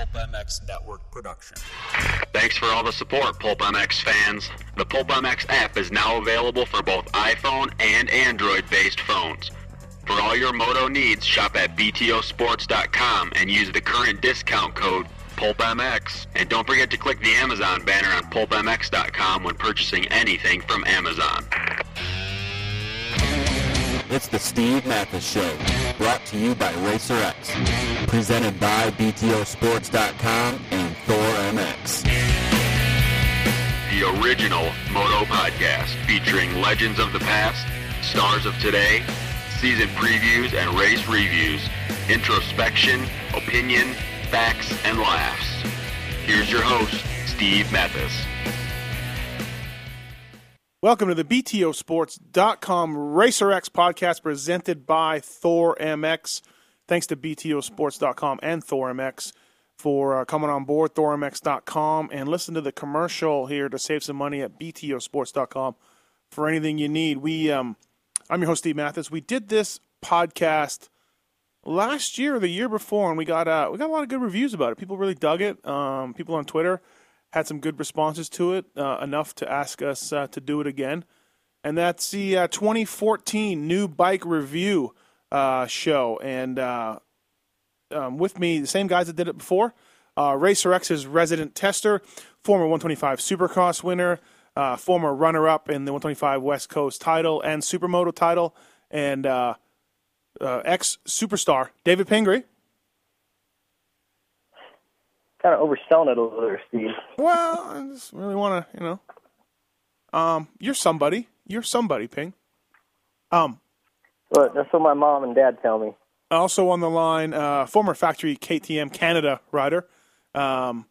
Pulp MX Network production. Thanks for all the support, Pulp MX fans. The Pulp MX app is now available for both iPhone and Android based phones. For all your moto needs, shop at BTOsports.com and use the current discount code PulpMX. And don't forget to click the Amazon banner on PulpMX.com when purchasing anything from Amazon. It's the Steve Matthes Show, brought to you by Racer X, presented by BTOsports.com and Thor MX. The original Moto Podcast featuring legends of the past, stars of today, season previews and race reviews, introspection, opinion, facts, and laughs. Here's your host, Steve Matthes. Welcome to the BTOsports.com RacerX podcast presented by Thor MX. Thanks to BTOsports.com and Thor MX for uh, coming on board, ThorMX.com, and listen to the commercial here to save some money at BTOsports.com for anything you need. We, um, I'm your host, Steve Matthes. We did this podcast last year or the year before, and we got uh, we got a lot of good reviews about it. People really dug it. Um, people on Twitter had some good responses to it, uh, enough to ask us uh, to do it again. And that's the uh, 2014 new bike review uh, show. And uh, um, with me, the same guys that did it before. Uh, Racer X's resident tester, former 125 Supercross winner, former runner-up in the 125 West Coast title and Supermoto title, and ex superstar David Pingree. Kind of overselling it a little there, Steve. Well, I just really want to, you know, um, you're somebody. You're somebody, Ping. Um, but that's what my mom and dad tell me. Also on the line, uh, former factory KTM Canada rider, um,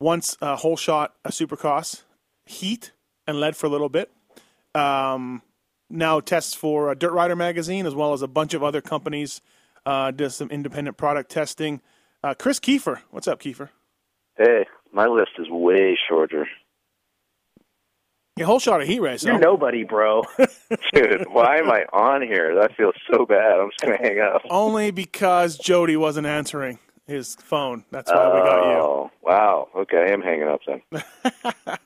once a whole shot a Supercross, Heat, and led for a little bit. Um, now tests for Dirt Rider magazine as well as a bunch of other companies. Uh, does some independent product testing. Uh, Chris Keefer, what's up, Keefer? Hey, my list is way shorter. A whole shot of heat race. You're nobody, bro. Dude, why am I on here? That feels so bad. I'm just gonna hang up. Only because Jody wasn't answering his phone. That's why we got you. Oh, wow. Okay, I am hanging up then.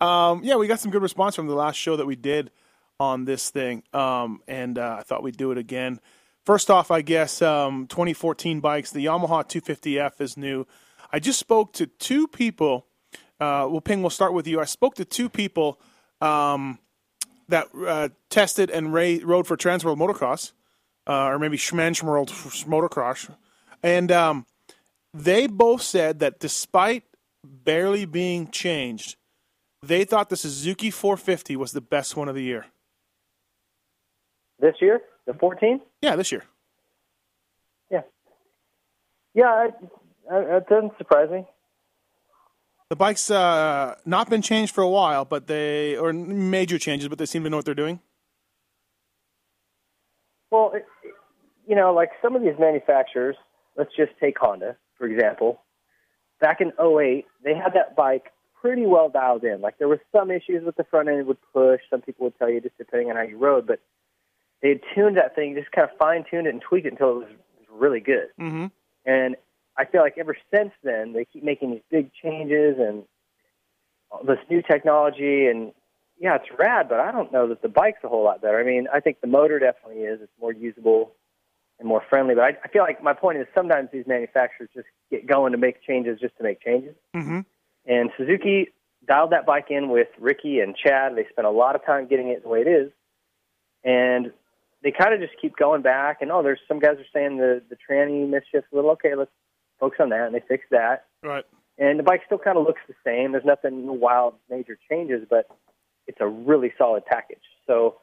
um, yeah, we got some good response from the last show that we did on this thing, um, and uh, I thought we'd do it again. First off, I guess um, 2014 bikes. The Yamaha 250F is new. I just spoke to two people. Uh, well, Ping, we'll start with you. I spoke to two people um, that uh, tested and ra- rode for Transworld Motocross, uh, or maybe Schmanschworld Motocross, and um, they both said that despite barely being changed, they thought the Suzuki 450 was the best one of the year. This year, the 14? Yeah, this year. Yeah. Yeah, that doesn't surprise me. The bike's uh, not been changed for a while, but they or major changes, but they seem to know what they're doing. Well, it, you know, like some of these manufacturers, let's just take Honda for example. Back in 08, they had that bike pretty well dialed in. Like there were some issues with the front end it would push. Some people would tell you just depending on how you rode, but they had tuned that thing, just kind of fine tuned it and tweaked it until it was, was really good. Mm-hmm. And I feel like ever since then, they keep making these big changes and this new technology. And yeah, it's rad, but I don't know that the bike's a whole lot better. I mean, I think the motor definitely is. It's more usable and more friendly. But I, I feel like my point is sometimes these manufacturers just get going to make changes just to make changes. Mm-hmm. And Suzuki dialed that bike in with Ricky and Chad. They spent a lot of time getting it the way it is. And they kind of just keep going back. And oh, there's some guys are saying the the tranny mischief's a little okay. Let's focus on that, and they fixed that. Right. And the bike still kind of looks the same. There's nothing wild, major changes, but it's a really solid package. So,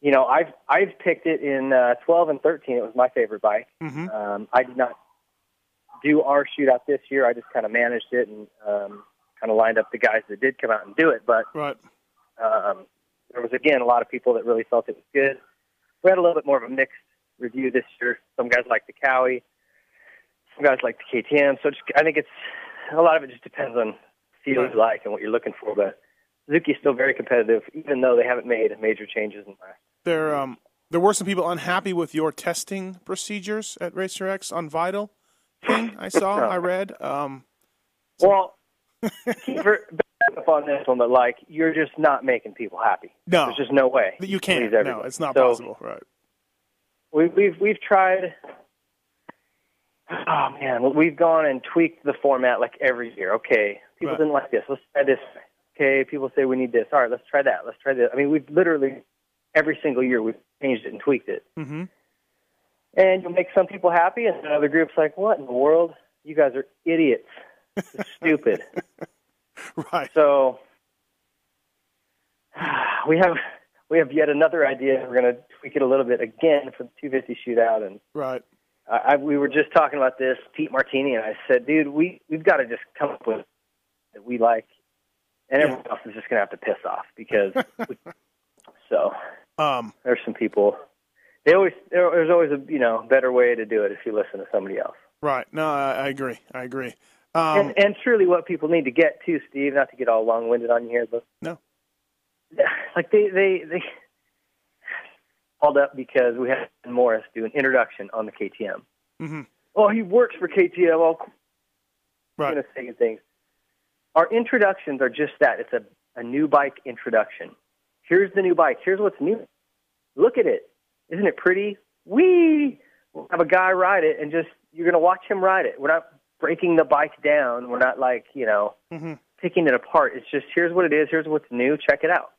you know, I've I've picked it in uh, 12 and 13. It was my favorite bike. Mm-hmm. Um, I did not do our shootout this year. I just kind of managed it and um, kind of lined up the guys that did come out and do it. But right. um, there was again a lot of people that really felt it was good. We had a little bit more of a mixed review this year. Some guys like the Kawi, some guys like the KTM. So just, I think it's a lot of it just depends on feel you like and what you're looking for. But Suzuki's still very competitive, even though they haven't made major changes in the last. There, um, there were some people unhappy with your testing procedures at Racer X on Vital. Ping, I saw, I read. Um, Well, keep up on this one, but like you're just not making people happy. No. There's just no way. you can't. No, it's not So, possible. Right. We, we've we've tried. Oh man, we've gone and tweaked the format like every year. Okay, people Right. didn't like this. Let's try this. Okay, people say we need this. All right, let's try that. Let's try this. I mean, we've literally every single year we've changed it and tweaked it. Mm-hmm. And you'll make some people happy, and then other groups like, what in the world? You guys are idiots. Stupid. Right. So we have we have yet another idea. We're going to tweak it a little bit again for the 250 shootout, and Right. I, I, we were just talking about this, Pete Martini, and I said, dude, we we've got to just come up with that we like, and Yeah. everyone else is just going to have to piss off because. we, so Um, there's some people. They always there, there's always a you know better way to do it if you listen to somebody else. right. No, I, I agree. I agree. Um, and and truly, what people need to get to, Steve, not to get all long winded on you here, but No. like they they they called up because we had Morris do an introduction on the KTM. mhm. Oh, he works for KTM. All Right. going to say things. Our introductions are just that. It's a a new bike introduction. Here's the new bike. Here's what's new. Look at it. Isn't it pretty? We'll have a guy ride it, and just you're going to watch him ride it. We're not breaking the bike down. We're not like you know Mhm. picking it apart. It's just here's what it is. Here's what's new. Check it out.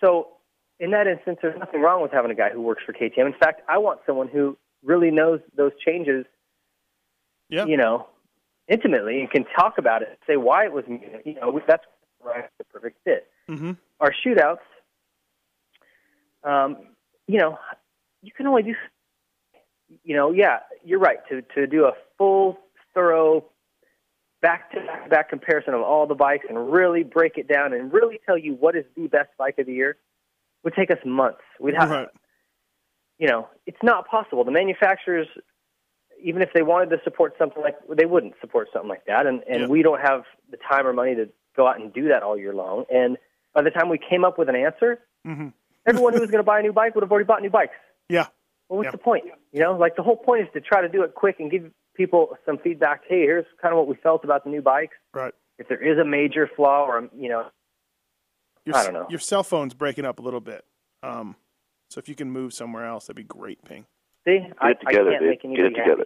So in that instance, there's nothing wrong with having a guy who works for KTM. In fact, I want someone who really knows those changes. Yeah. You know, intimately and can talk about it, say why it was. You know, that's right, the perfect fit Mm-hmm. our shootouts, um, you know, you can only do, you know, yeah, you're right. To to do a full, thorough, back to back comparison of all the bikes and really break it down and really tell you what is the best bike of the year would take us months. We'd have, Right. you know, it's not possible. The manufacturers, even if they wanted to support something like, they wouldn't support something like that, and and Yeah. we don't have the time or money to go out and do that all year long. And by the time we came up with an answer, Mm-hmm. everyone who was going to buy a new bike would have already bought new bikes. Yeah. Well, what's Yeah. the point? You know, like the whole point is to try to do it quick and give people some feedback. Hey, here's kind of what we felt about the new bikes. Right. If there is a major flaw or you know, Your, I don't know. Your cell phone's breaking up a little bit. Um, so if you can move somewhere else, that'd be great, Ping. see, Get I, it together, I can't dude. make Get it together.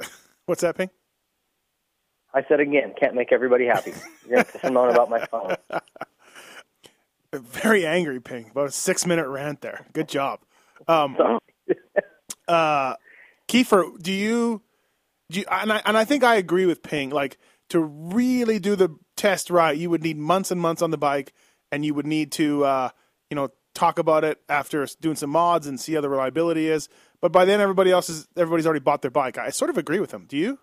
happy. What's that, Ping? I said again, can't make everybody happy. You're going to moan about my phone. Very angry, Ping. About a six minute rant there. Good job. Um, uh, Keefer, do you, do you and, I, and I think I agree with Ping. Like, to really do the test right, you would need months and months on the bike, and you would need to, uh, you know, talk about it after doing some mods and see how the reliability is. But by then, everybody else is everybody's already bought their bike. I sort of agree with him. Do you?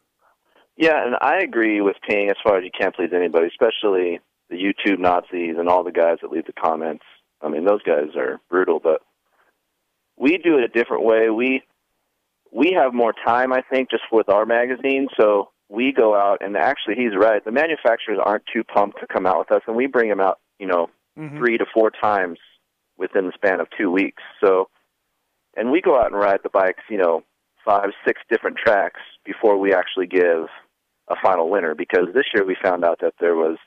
Yeah, and I agree with Ping as far as you can't please anybody, especially the YouTube Nazis and all the guys that leave the comments. I mean, those guys are brutal, but we do it a different way. We we have more time, I think, just with our magazine. So we go out, and actually, he's right. The manufacturers aren't too pumped to come out with us, and we bring them out, you know, Mhm. three to four times within the span of two weeks. So, and we go out and ride the bikes, you know, five, six different tracks before we actually give a final winner. Because this year we found out that there was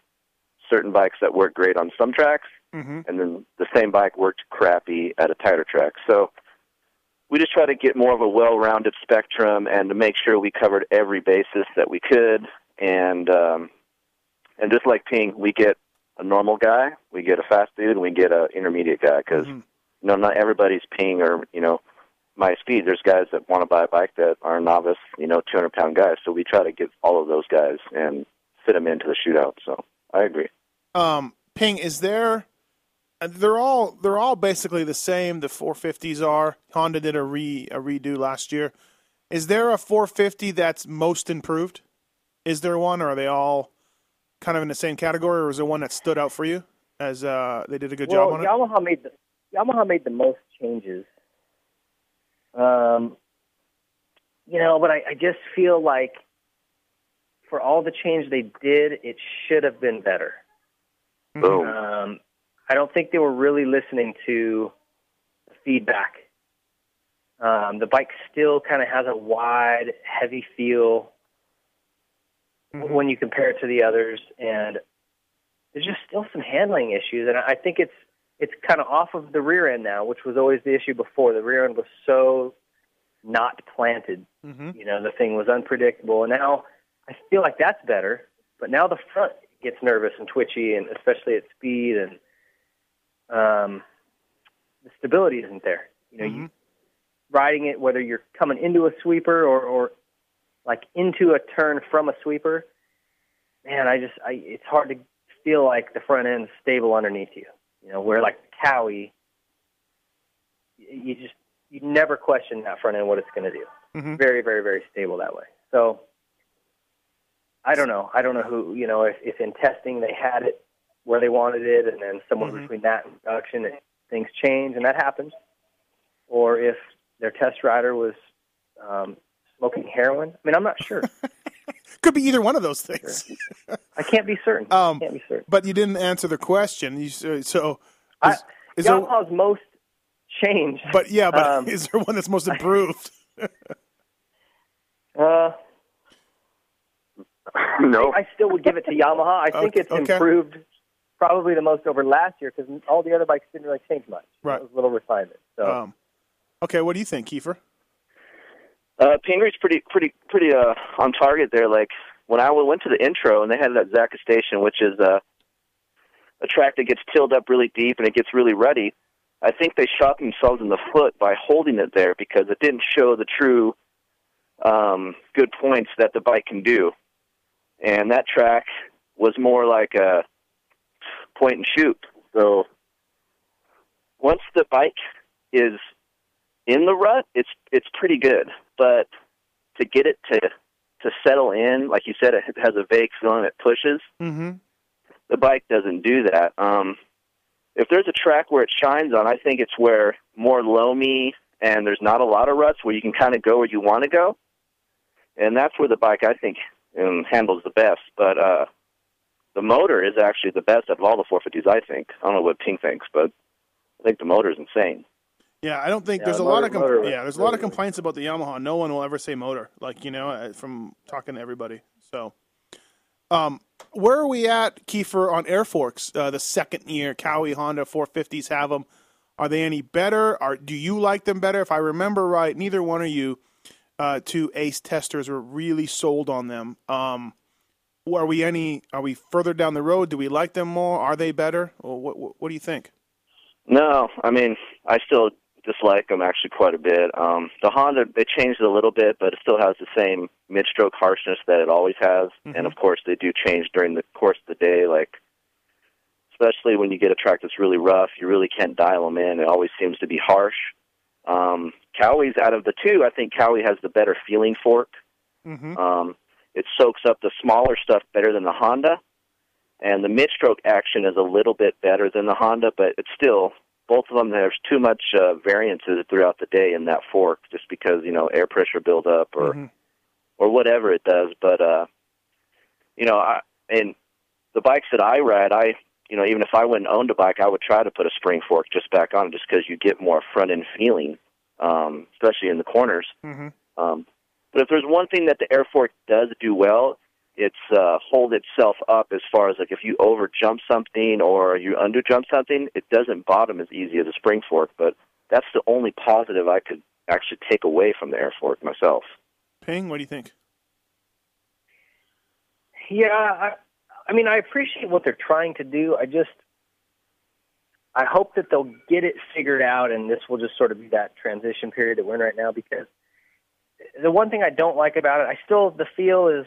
certain bikes that worked great on some tracks, Mm-hmm. and then the same bike worked crappy at a tighter track. So we just try to get more of a well-rounded spectrum and to make sure we covered every basis that we could. And um, and just like Ping, we get a normal guy, we get a fast dude, and we get a intermediate guy because Mhm. you know not everybody's Ping or you know my speed. There's guys that want to buy a bike that are novice, you know, 200 pound guys. So we try to get all of those guys and fit them into the shootout. So I agree. Um, Ping, is there? uh, They're all they're all basically the same. The 450s are. Honda did a re a redo last year. Is there a 450 that's most improved? Is there one, or are they all kind of in the same category, or was there one that stood out for you as uh, they did a good well, job on it? Yamaha made the Yamaha made the most changes. Um, you know, but I, I just feel like for all the change they did, it should have been better. Boom. Um, I don't think they were really listening to the feedback. Um, the bike still kind of has a wide, heavy feel. W when you compare it to the others, and there's just still some handling issues, and I think it's it's kind of off of the rear end now, which was always the issue before. The rear end was so not planted. Mm-hmm. You know, the thing was unpredictable, and now I feel like that's better. But now the front gets nervous and twitchy, and especially at speed, and um, the stability isn't there. You know, Mm-hmm. you riding it whether you're coming into a sweeper or, or like into a turn from a sweeper. Man, I just I it's hard to feel like the front end's stable underneath you. You know, where like Kawi, you just you never question that front end what it's going to do. Mhm. Very, very, very stable that way. So I don't know. I don't know who you know if, if in testing they had it where they wanted it, and then somewhere Mhm. between that and production, it, things change, and that happens. Or if their test rider was um, smoking heroin. I mean, I'm not sure. Could be either one of those things. I can't be certain. Um, can't be certain. But you didn't answer the question. You s- so, I, is, is there, Yamaha's most changed. but yeah, but um, is there one that's most improved? Uh, no. I still would give it to Yamaha. I think Okay, it's okay. improved probably the most over last year because all the other bikes didn't really change much. Right. It was a little refinement. So Um, okay, what do you think, Keefer? Uh, Pingree pretty, pretty, pretty uh, on target there. Like when I went to the intro and they had that Zaca station, which is uh, a track that gets tilled up really deep and it gets really ruddy. I think they shot themselves in the foot by holding it there because it didn't show the true um, good points that the bike can do. And that track was more like a point and shoot. So once the bike is in the rut, it's it's pretty good. But to get it to to settle in, like you said, it has a vague feeling. It pushes. Mm-hmm. The bike doesn't do that. Um, if there's a track where it shines on, I think it's where more loamy and there's not a lot of ruts where you can kind of go where you want to go, and that's where the bike I think um, handles the best. But uh, the motor is actually the best of all the 450s. I think. I don't know what Ping thinks, but I think the motor is insane. Yeah, I don't think Yeah, there's a motor- lot of com- motor yeah, there's a lot of complaints about the Yamaha. No one will ever say motor, like you know, uh, from talking to everybody. So, um, where are we at, Keefer, on air forks? Uh, the second year Kawi Honda 450s have them. Are they any better? Are do you like them better? If I remember right, neither one of you uh, two ace testers were really sold on them. Um, are we any? Are we further down the road? Do we like them more? Are they better? Or what? What, what do you think? No, I mean I still dislike them actually quite a bit. Um, the Honda they changed it a little bit, but it still has the same mid-stroke harshness that it always has. And of course, they do change during the course of the day. Like especially when you get a track that's really rough, you really can't dial them in. It always seems to be harsh. Um, Kawi's out of the two, I think Kawi has the better feeling fork. Mm-hmm. Um, it soaks up the smaller stuff better than the Honda, and the mid-stroke action is a little bit better than the Honda, but it's still both of them. There's too much uh, variances throughout the day in that fork, just because you know air pressure buildup or Mhm. or whatever it does. But uh, you know, I, and the bikes that I ride, I you know even if I went and owned a bike, I would try to put a spring fork just back on, just because you get more front end feeling, um, especially in the corners. Mhm. Um, but if there's one thing that the air fork does do well, it's uh, hold itself up as far as like if you over jump something or you under jump something, it doesn't bottom as easy as a spring fork. But that's the only positive I could actually take away from the air fork myself. Ping, what do you think? Yeah, I, I mean, I appreciate what they're trying to do. I just, I hope that they'll get it figured out, and this will just sort of be that transition period that we're in right now. Because the one thing I don't like about it, I still the feel is,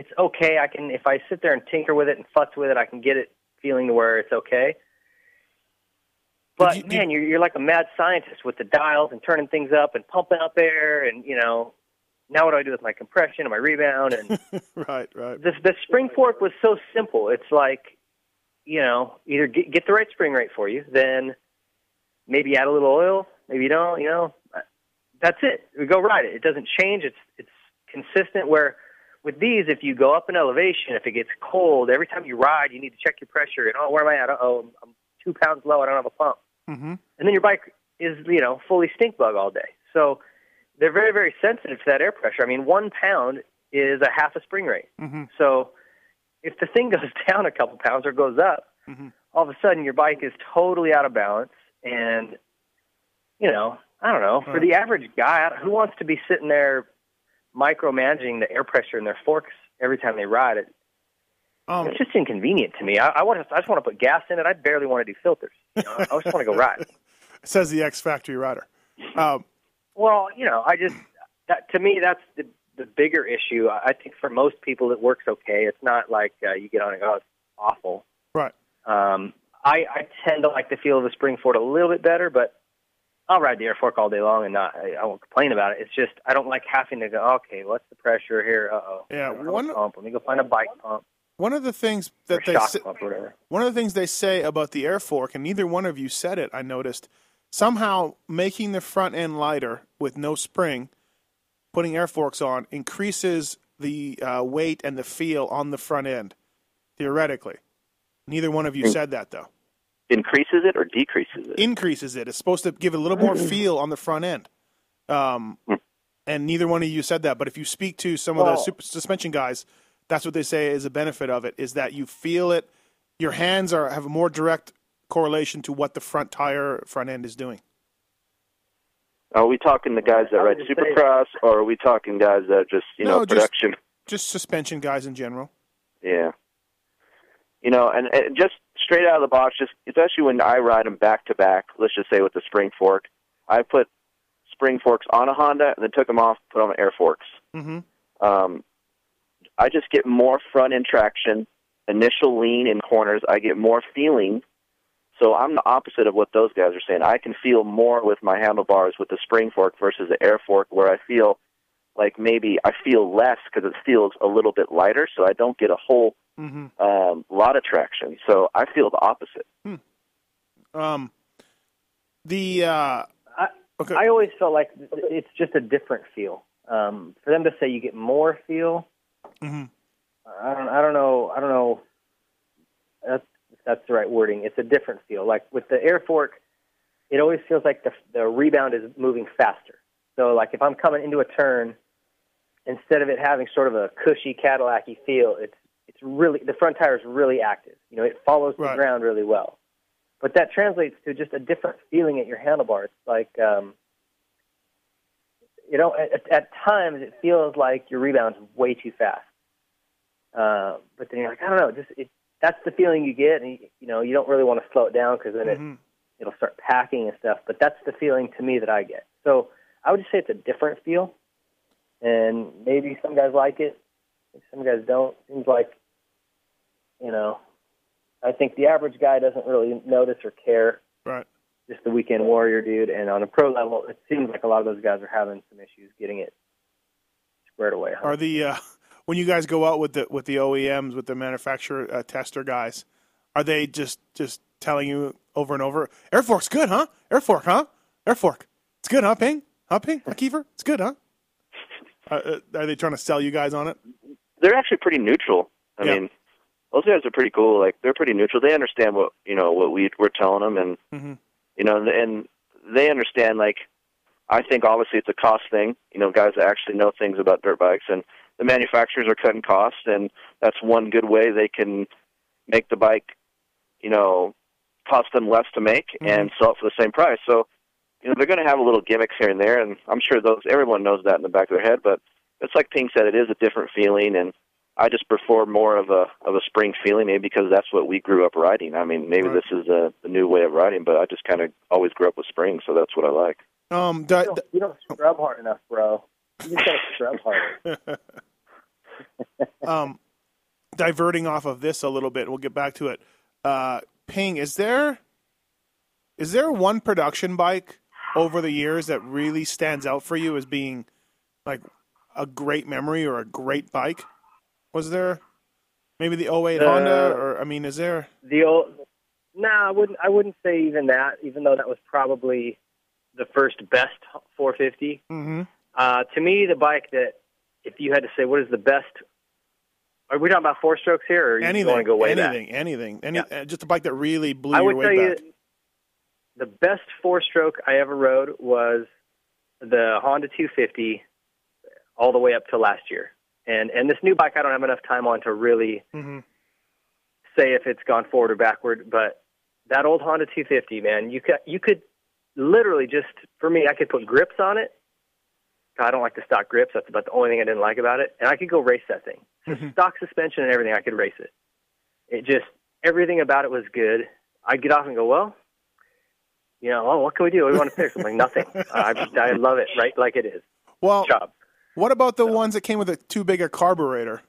it's okay. I can if I sit there and tinker with it and futz with it, I can get it feeling to where it's okay. But you- did- man, you're you're like a mad scientist with the dials and turning things up and pumping up air, and you know, now what do I do with my compression and my rebound and right, right. the the spring fork was so simple. It's like, you know, either get, get the right spring rate for you, then maybe add a little oil, maybe you don't. You know, that's it. We go ride it. It doesn't change. It's it's consistent. Where with these, if you go up in elevation, if it gets cold, every time you ride, you need to check your pressure. And oh, where am I at? Oh, I'm, I'm two pounds low. I don't have a pump. Mm-hmm. And then your bike is, you know, fully stink bug all day. So they're very, very sensitive to that air pressure. I mean, one pound is a half a spring rate. Mhm. So if the thing goes down a couple pounds or goes up, Mhm. all of a sudden your bike is totally out of balance. And, you know, I don't know, for the average guy, who wants to be sitting there micromanaging the air pressure in their forks every time they ride it? Um, It's just inconvenient to me. I, I want to, I just want to put gas in it. I barely want to do filters. You know? I just want to go ride. says the X Factory rider. Um, Well, you know, I just that to me that's the the bigger issue. I think for most people it works okay. It's not like uh, you get on and go, oh, it's awful. right. Um, I I tend to like the feel of the spring fork a little bit better, but I'll ride the air fork all day long and not I, I won't complain about it. It's just I don't like having to go. Okay, what's the pressure here? Uh oh. Yeah, one- pump. Let me go find a bike pump One of the things that they say, pump or whatever. one of the things they say about the air fork, and neither one of you said it. I noticed somehow making the front end lighter with no spring, putting air forks on, increases the uh, weight and the feel on the front end. Theoretically, neither one of you said that though. Increases it or decreases it? Increases it. It's supposed to give a little more feel on the front end. Um, and neither one of you said that. But if you speak to some of the Well- super suspension guys, that's what they say is a benefit of it is that you feel it. Your hands are have a more direct correlation to what the front tire front end is doing. Are we talking the guys that ride would just say- Supercross, or are we talking guys that just you No, know just- production? Just suspension guys in general. Yeah. You know, and, and just straight out of the box, just especially when I ride them back to back. Let's just say with the spring fork, I put spring forks on a Honda and then took them off, put on air forks. Mm-hmm. Um, I just get more front end traction, initial lean in corners. I get more feeling. So I'm the opposite of what those guys are saying. I can feel more with my handlebars with the spring fork versus the air fork, where I feel like maybe I feel less because it feels a little bit lighter, so I don't get a whole Mm-hmm. um, lot of traction. So I feel the opposite. Um, the uh, I, okay. I always felt like it's just a different feel. Um, for them to say you get more feel, Mhm. I don't, I don't know, I don't know. That's if that's the right wording. It's a different feel. Like with the air fork, it always feels like the the rebound is moving faster. So like if I'm coming into a turn, instead of it having sort of a cushy Cadillac-y feel, it's it's really the front tire is really active. You know, it follows the Right. ground really well. But that translates to just a different feeling at your handlebars. Like um, you know, at, at times it feels like your rebound's way too fast. Uh, but then you're like, I don't know, just it, that's the feeling you get, and you, you know, you don't really want to slow it down because then Mhm. it it'll start packing and stuff. But that's the feeling to me that I get. So I would just say it's a different feel, and maybe some guys like it, some guys don't. Seems like, you know, I think the average guy doesn't really notice or care. Right. Just the weekend warrior dude, and on a pro level, it seems like a lot of those guys are having some issues getting it squared away. Are the uh, when you guys go out with the with the OEMs with the manufacturer uh, tester guys, are they just just telling you over and over, air fork's good, huh? Air fork, huh? Air fork, it's good, huh? Ping, huh? Ping, huh? Kiefer, it's good, huh? Uh, uh, are they trying to sell you guys on it? They're actually pretty neutral. I Yeah. mean, those guys are pretty cool. Like they're pretty neutral. They understand what you know what we we're telling them, and Mhm. you know, and they understand. Like, I think obviously it's a cost thing. You know, guys that actually know things about dirt bikes, and the manufacturers are cutting costs, and that's one good way they can make the bike, you know, cost them less to make and sell it for the same price. So, you know, they're going to have a little gimmicks here and there, and I'm sure those everyone knows that in the back of their head. But it's like Ping said, it is a different feeling, and I just prefer more of a of a spring feeling, maybe because that's what we grew up riding. I mean, maybe Right. this is a, a new way of riding, but I just kind of always grew up with springs, so that's what I like. Um, di- You don't, you don't scrub hard enough, bro. You just gotta scrub harder. um, diverting off of this a little bit, we'll get back to it. Uh, Ping, is there is there one production bike over the years that really stands out for you as being like a great memory or a great bike? Was there maybe the 08 Uh, Honda, or I mean, is there? The old, no, I wouldn't. I wouldn't say even that. Even though that was probably the first best 450. Mm-hmm. Uh, to me, the bike that, if you had to say what is the best, are we talking about four strokes here, or you Anything, want to go way anything, anything, any, uh, just a bike that really blew back? I your would tell way you, the best four stroke I ever rode was the Honda 250, all the way up to last year, And and this new bike, I don't have enough time on to really Mm-hmm. say if it's gone forward or backward. But that old Honda 250, man, you could you could literally just for me, I could put grips on it. I don't like the stock grips. That's about the only thing I didn't like about it. And I could go race that thing. Stock suspension and everything, I could race it. It just everything about it was good. I'd get off and go, well, you know, oh, what can we do? What do we want to fix? I'm like, nothing. I just, I love it right like it is. Well, Job. What about the ones that came with a too big a carburetor,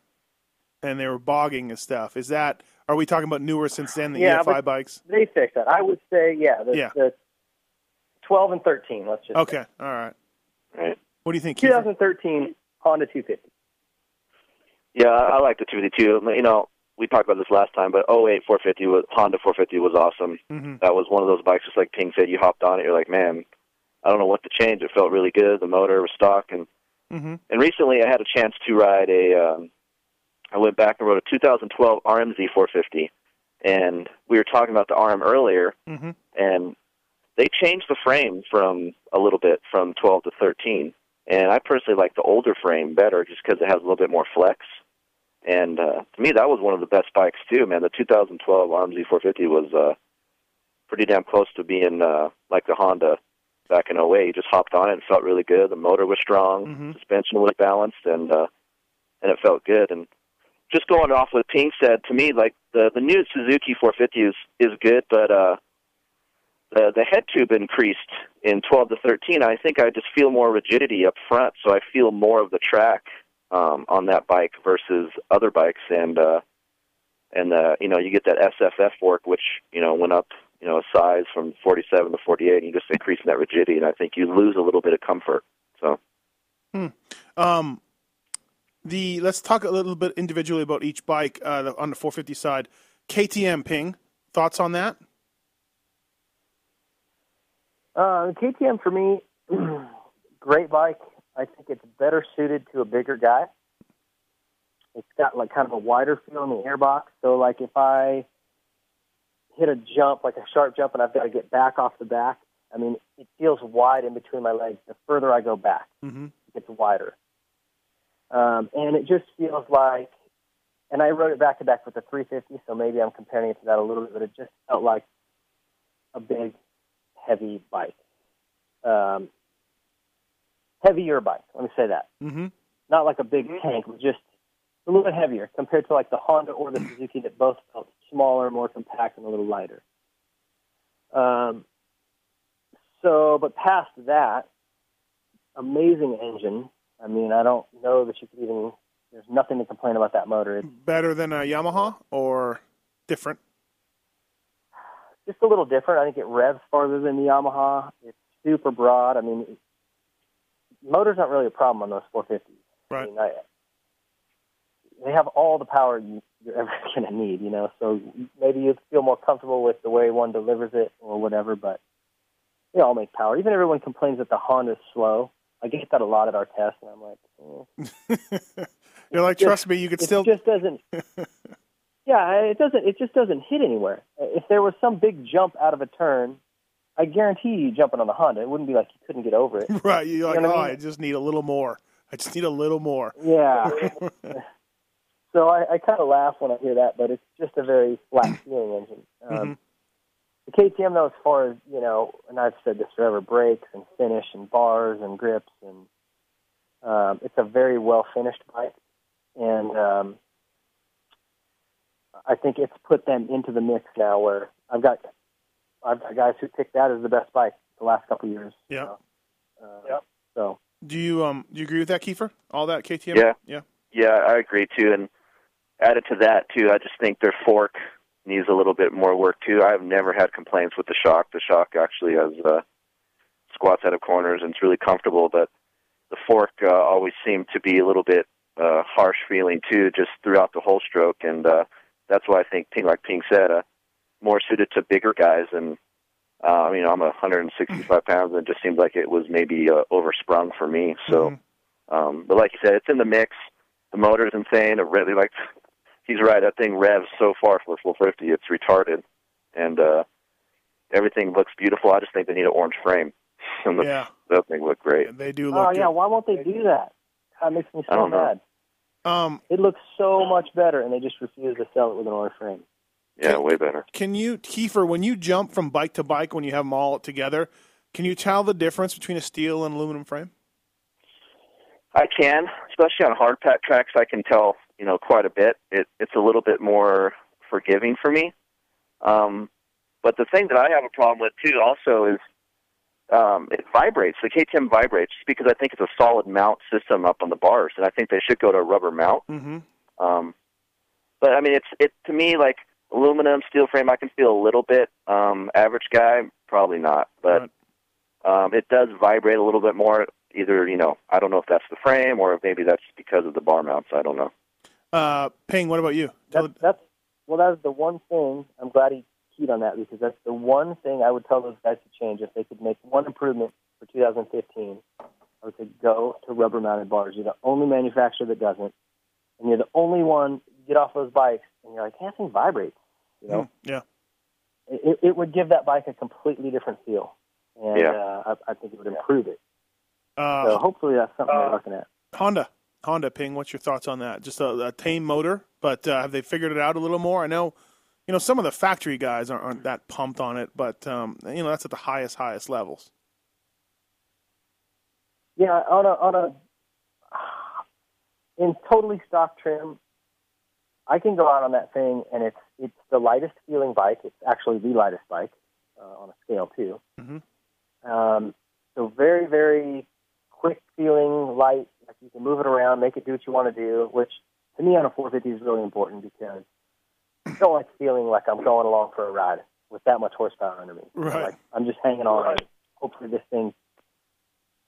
and they were bogging and stuff? Is that are we talking about newer since then? The Yeah, EFI bikes. They fixed that. I would say, yeah, the, Yeah. the 12 and 13. Let's just Okay, all right. Right. What do you think? Keith? 2013 Honda 250. Yeah, I I like the 252. You know, we talked about this last time, but 08 450 was Honda 450 was awesome. Mm-hmm. That was one of those bikes, just like Ping said. You hopped on it, you're like, man, I don't know what to change. It felt really good. The motor was stock, and Mm-hmm. and recently I had a chance to ride a. Um, I went back and rode a 2012 RMZ 450, and we were talking about the RM earlier, Mm-hmm. and they changed the frame from a little bit from 12 to 13. And I personally like the older frame better, just because it has a little bit more flex. And uh, to me, that was one of the best bikes too, man. The 2012 RMZ 450 was uh, pretty damn close to being uh, like the Honda back in 08. You just hopped on it and felt really good. The motor was strong, Mhm. suspension was balanced, and uh, and it felt good. And just going off what Ping said, to me, like the the new Suzuki 450 is is good, but uh, the the head tube increased in 12 to 13. I think I just feel more rigidity up front, so I feel more of the track um, on that bike versus other bikes, and uh, and uh, you know you get that SFF fork, which you know went up you know a size from 47 to 48, and you just increasing that rigidity, and I think you lose a little bit of comfort. So Um, the let's talk a little bit individually about each bike uh, on the 450 side. KTM Ping, thoughts on that? Uh, KTM for me, great bike. I think it's better suited to a bigger guy. It's got like kind of a wider feel in the airbox. So like if I hit a jump, like a sharp jump, and I've got to get back off the back, I mean it feels wide in between my legs. The further I go back, Mm-hmm. it gets wider. Um, and it just feels like, and I wrote it back to back with the 350, so maybe I'm comparing it to that a little bit, but it just felt like a big, heavy bike. Um, heavier bike, let me say that. Mm-hmm. Not like a big tank, but just a little bit heavier compared to like the Honda or the Suzuki that both felt smaller, more compact, and a little lighter. Um, so, but past that, amazing engine. I mean, I don't know that you could even. There's nothing to complain about that motor. It's Better than a Yamaha or different? just a little different. I think it revs farther than the Yamaha. It's super broad. I mean, it, motor's not really a problem on those 450s. I Right. mean, I, they have all the power you, you're ever going to need, you know. So maybe you feel more comfortable with the way one delivers it or whatever, but they all make power. Even everyone complains that the Honda's slow. I get that a lot at our test, and I'm like, eh. You're like, just- trust me, you could still. it just doesn't. yeah, it doesn't. It just doesn't hit anywhere. If there was some big jump out of a turn, I guarantee you jumping on the Honda, it wouldn't be like you couldn't get over it. Right, you're like, You know oh, I mean? I just need a little more. I just need a little more. Yeah. So I, I kind of laugh when I hear that, but it's just a very flat feeling engine. Um, Mhm. The KTM, though, as far as you know, and I've said this forever, brakes and finish and bars and grips, and um, it's a very well finished bike, and um, I think it's put them into the mix now. Where I've got, I've got guys who picked that as the best bike the last couple of years. Yeah. Uh, yep. So Do you um do you agree with that, Keefer? All that KTM? Yeah. Yeah. Yeah, I agree too. And added to that too, I just think their fork needs a little bit more work too. I've never had complaints with the shock. The shock actually has uh, squats out of corners and it's really comfortable, but the fork uh, always seemed to be a little bit uh, harsh feeling too, just throughout the whole stroke. And uh, that's why I think, Ping, like Ping said, uh, more suited to bigger guys. And uh, I mean, I'm 165 pounds, and it just seemed like it was maybe uh, oversprung for me. So. Mhm. Um, but like you said, it's in the mix. The motor's insane. It really like he's right. That thing revs so far for 450. It's retarded, and uh, everything looks beautiful. I just think they need an orange frame. and the, Yeah. that thing look great. They do look Oh good. yeah, why won't they do that? That makes me I so don't know. mad. Um, It looks so much better, and they just refuse to sell it with an orange frame. Yeah, way better. can you, Keefer, when you jump from bike to bike, when you have them all together, can you tell the difference between a steel and aluminum frame? I can, especially on hard pack tracks. I can tell, you know, quite a bit. It, it's a little bit more forgiving for me. Um, but the thing that I have a problem with too, also, is um, it vibrates. The KTM vibrates because I think it's a solid mount system up on the bars, and I think they should go to a rubber mount. Mm-hmm. Um, but I mean, it's it to me like aluminum steel frame. I can feel a little bit. Um, average guy, probably not, but um, it does vibrate a little bit more. Either you know, I don't know if that's the frame or if maybe that's because of the bar mounts. I don't know. Uh, Ping, what about you? Tell That's, that's well, that's the one thing. I'm glad he keyed on that because that's the one thing I would tell those guys to change. If they could make one improvement for 2015, I would say go to rubber-mounted bars. You're the only manufacturer that doesn't, and you're the only one. Get off those bikes, and you're like, "Hey, that thing vibrates." You know, Mm, yeah. it, it would give that bike a completely different feel, and Yeah. uh, I, I think it would improve it. Uh, So hopefully, that's something they're looking at. Honda, Honda, Ping, what's your thoughts on that? Just a, a tame motor, but uh, have they figured it out a little more? I know, you know, some of the factory guys aren't, aren't that pumped on it, but um, you know, that's at the highest, highest levels. Yeah, on a on a in totally stock trim, I can go out on that thing, and it's it's the lightest feeling bike. It's actually the lightest bike uh, on a scale too. Mhm. Um, so very very quick feeling, light. Like you can move it around, make it do what you want to do. Which to me on a 450 is really important because I don't like feeling like I'm going along for a ride with that much horsepower under me. Right. Like I'm just hanging on. Hopefully this thing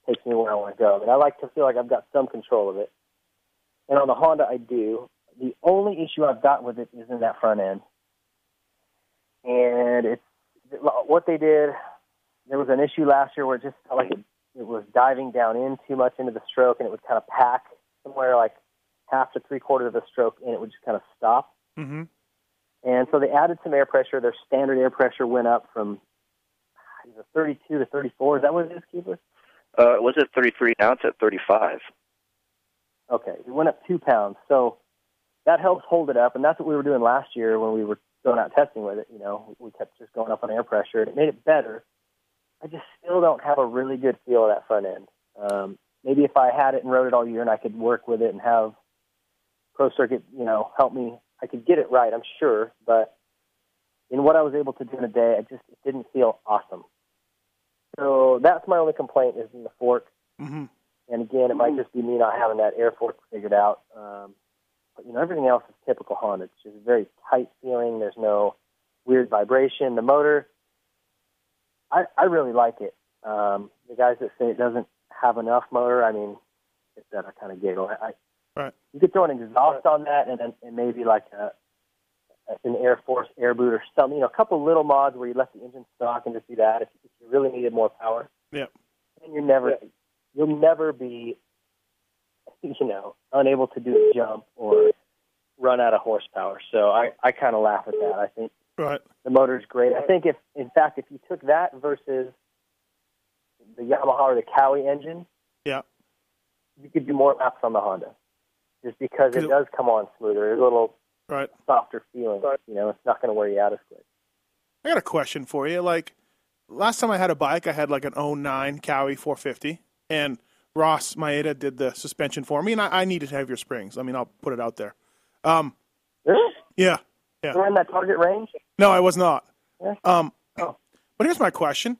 takes me where I want to go. And I like to feel like I've got some control of it. And on the Honda, I do. The only issue I've got with it is in that front end. And it's what they did. There was an issue last year where it just felt like it, it was diving down in too much into the stroke, and it would kind of pack somewhere like half to three quarters of the stroke, and it would just kind of stop. Mm-hmm. And so they added some air pressure. Their standard air pressure went up from 32 to 34. Is that what it is, Keefer? Uh, was it 33? Now it's at 35. Okay, it went up two pounds. So that helps hold it up, and that's what we were doing last year when we were going out testing with it. You know, we kept just going up on air pressure, and it made it better. I just still don't have a really good feel of that front end. Um, maybe if I had it and rode it all year, and I could work with it and have Pro Circuit, you know, help me, I could get it right. I'm sure, but in what I was able to do in a day, I just it didn't feel awesome. So that's my only complaint is in the fork. Mm-hmm. And again, it might just be me not having that air fork figured out. Um, but you know, everything else is typical Honda. It's just very tight feeling. There's no weird vibration. The motor, I I really like it. Um, the guys that say it doesn't have enough motor, I mean, it's that I kind of giggle. I, I Right. you could throw an exhaust on that, and then and maybe like a an Air Force air boot or something. You know, a couple little mods where you let the engine stock and just do that if, if you really needed more power. Yeah. And you're never you'll never be you know unable to do a jump or run out of horsepower. So I I kind of laugh at that. I think Right. the motor's great. I think if in fact if you took that versus the Yamaha or the Kawi engine, Yeah. you could do more laps on the Honda. Just because it it- does come on smoother, a little Right. softer feeling. You know, it's not going to wear you out as quick. I got a question for you. Like last time I had a bike, I had like an 09 Kawi 450, and Ross Maeda did the suspension for me, and I, I needed heavier springs. I mean, I'll put it out there. Um, Really? yeah. Yeah. We're in that target range? No, I was not. Yeah. Um, Oh. but here's my question: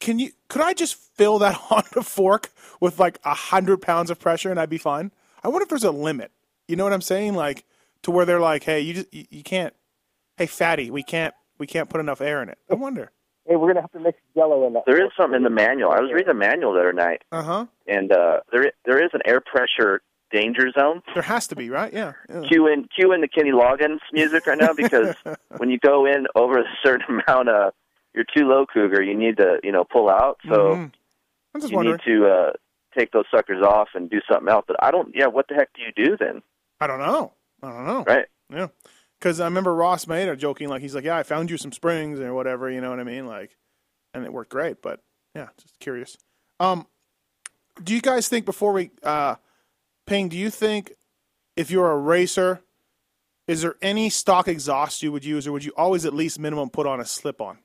Can you? Could I just fill that Honda fork with like a hundred pounds of pressure and I'd be fine? I wonder if there's a limit. You know what I'm saying? Like to where they're like, hey, you just you, you can't. Hey, fatty, we can't we can't put enough air in it. I wonder. Hey, we're going to have to mix Jello in that. There is something in the manual. I was reading the manual the other night, Uh huh. and uh, there there is an air pressure danger zone. There has to be, right? Yeah. yeah. Cue in cue in the Kenny Loggins music right now because when you go in over a certain amount of you're too low cougar, you need to you know pull out. So Mhm. Just you wondering. need to uh, take those suckers off and do something else. But I don't. Yeah, what the heck do you do then? I don't know. I don't know. Right? Yeah. Because I remember Ross Maeda joking, like, he's like, yeah, I found you some springs or whatever, you know what I mean? Like, and it worked great. But yeah, just curious. Um, do you guys think before we, uh, Ping, do you think if you're a racer, is there any stock exhaust you would use, or would you always at least minimum put on a slip on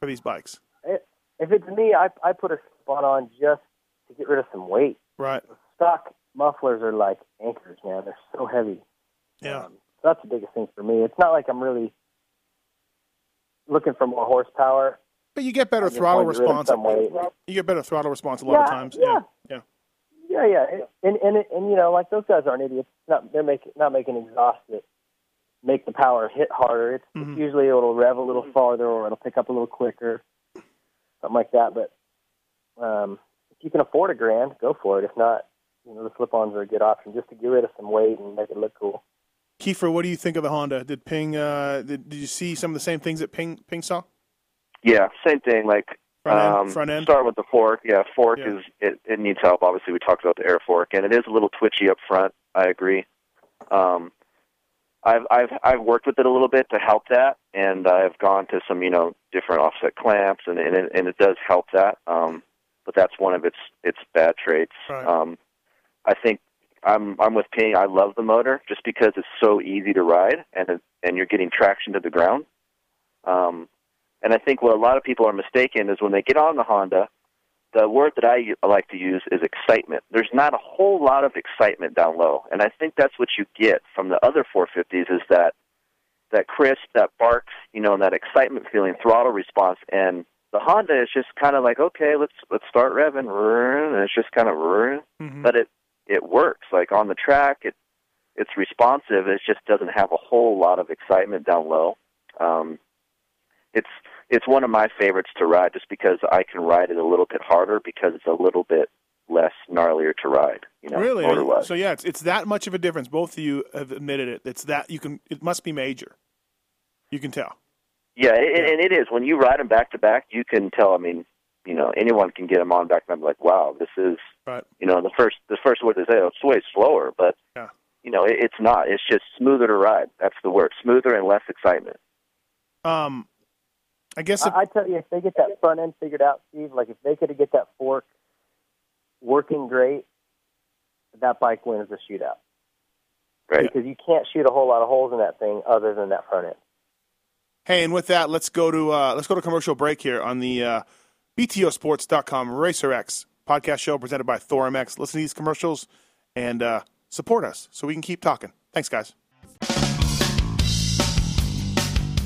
for these bikes? If it's me, I I put a spot on just to get rid of some weight. Right. Stock mufflers are like anchors, man. They're so heavy. Yeah. Um, that's the biggest thing for me. It's not like I'm really looking for more horsepower. But you get better throttle wanted to rid of response. You get better throttle response a lot of times. yeah. Yeah. Yeah, yeah, and and and you know, like those guys aren't idiots. Not they're making not making exhaust that make the power hit harder. It's, Mhm. it's usually it'll rev a little farther or it'll pick up a little quicker, something like that. But um, if you can afford a grand, go for it. If not, you know, the slip-ons are a good option just to get rid of some weight and make it look cool. Keefer, what do you think of the Honda? Did Ping? Uh, did, did you see some of the same things that Ping Ping saw? Yeah, same thing. Like Front end. um, front end. start with the fork. Yeah, fork Yeah. is it, it needs help. Obviously, we talked about the air fork, and it is a little twitchy up front. I agree. Um, I've I've I've worked with it a little bit to help that, and I've gone to some you know different offset clamps, and and it, and it does help that. Um, but that's one of its its bad traits. Right. Um, I think I'm I'm with Ping. I love the motor just because it's so easy to ride, and it, and you're getting traction to the ground. Um, and I think what a lot of people are mistaken is when they get on the Honda, the word that I like to use is excitement. There's not a whole lot of excitement down low, and I think that's what you get from the other 450s is that that crisp, that bark, you know, and that excitement feeling, throttle response. And the Honda is just kind of like, okay, let's let's start revving, and it's just kind of, Mhm. but it it works. Like on the track, it it's responsive. It just doesn't have a whole lot of excitement down low. Um, it's it's one of my favorites to ride just because I can ride it a little bit harder because it's a little bit less gnarlier to ride. You know, really? motor-wise. So yeah, it's it's that much of a difference. Both of you have admitted it. It's that you can. It must be major. You can tell. Yeah, it, and it is. When you ride them back to back, you can tell. I mean, you know, anyone can get them on back, and I'm like, wow, this is. Right. You know, the first the first word they say, oh, it's way slower, but Yeah. you know, it, it's not. It's just smoother to ride. That's the word, smoother and less excitement. Um, I guess. it- I, I tell you, if they get that front end figured out, Steve, like if they could get that fork working great, that bike wins the shootout. Right. Because you can't shoot a whole lot of holes in that thing other than that front end. Hey, and with that, let's go to uh, let's go to commercial break here on the uh, BTOsports.com RacerX podcast show presented by Thor MX. Listen to these commercials and uh, support us so we can keep talking. Thanks, guys.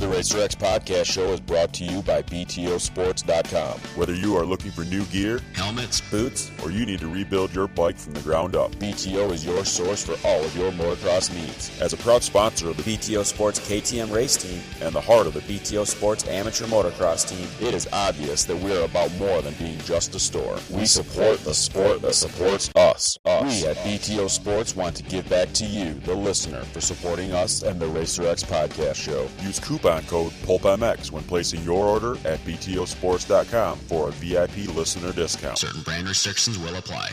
The Racer X Podcast Show is brought to you by BTOsports.com. Whether you are looking for new gear Helmets, boots, or you need to rebuild your bike from the ground up. BTO is your source for all of your motocross needs. As a proud sponsor of the BTO Sports KTM race team and the heart of the BTO Sports amateur motocross team. It is obvious that we are about more than being just a store. We support the sport that supports us. us. We at BTO Sports want to give back to you, the listener, for supporting us and the Racer X Podcast Show. Use coupon code PulpMX when placing your order at BTOsports.com for a VIP listener discount. Certain brand restrictions will apply.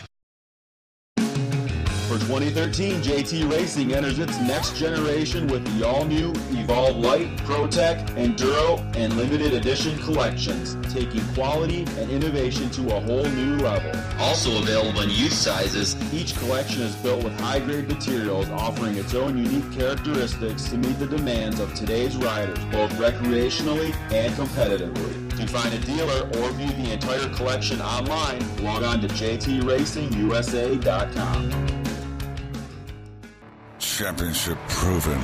For 2013, JT Racing enters its next generation with the all-new Evolve Light, ProTech, Enduro, and limited edition collections, taking quality and innovation to a whole new level. Also available in youth sizes. Each collection is built with high-grade materials, offering its own unique characteristics to meet the demands of today's riders, both recreationally and competitively. To find a dealer or view the entire collection online, log on to jtracingusa.com. Championship proven.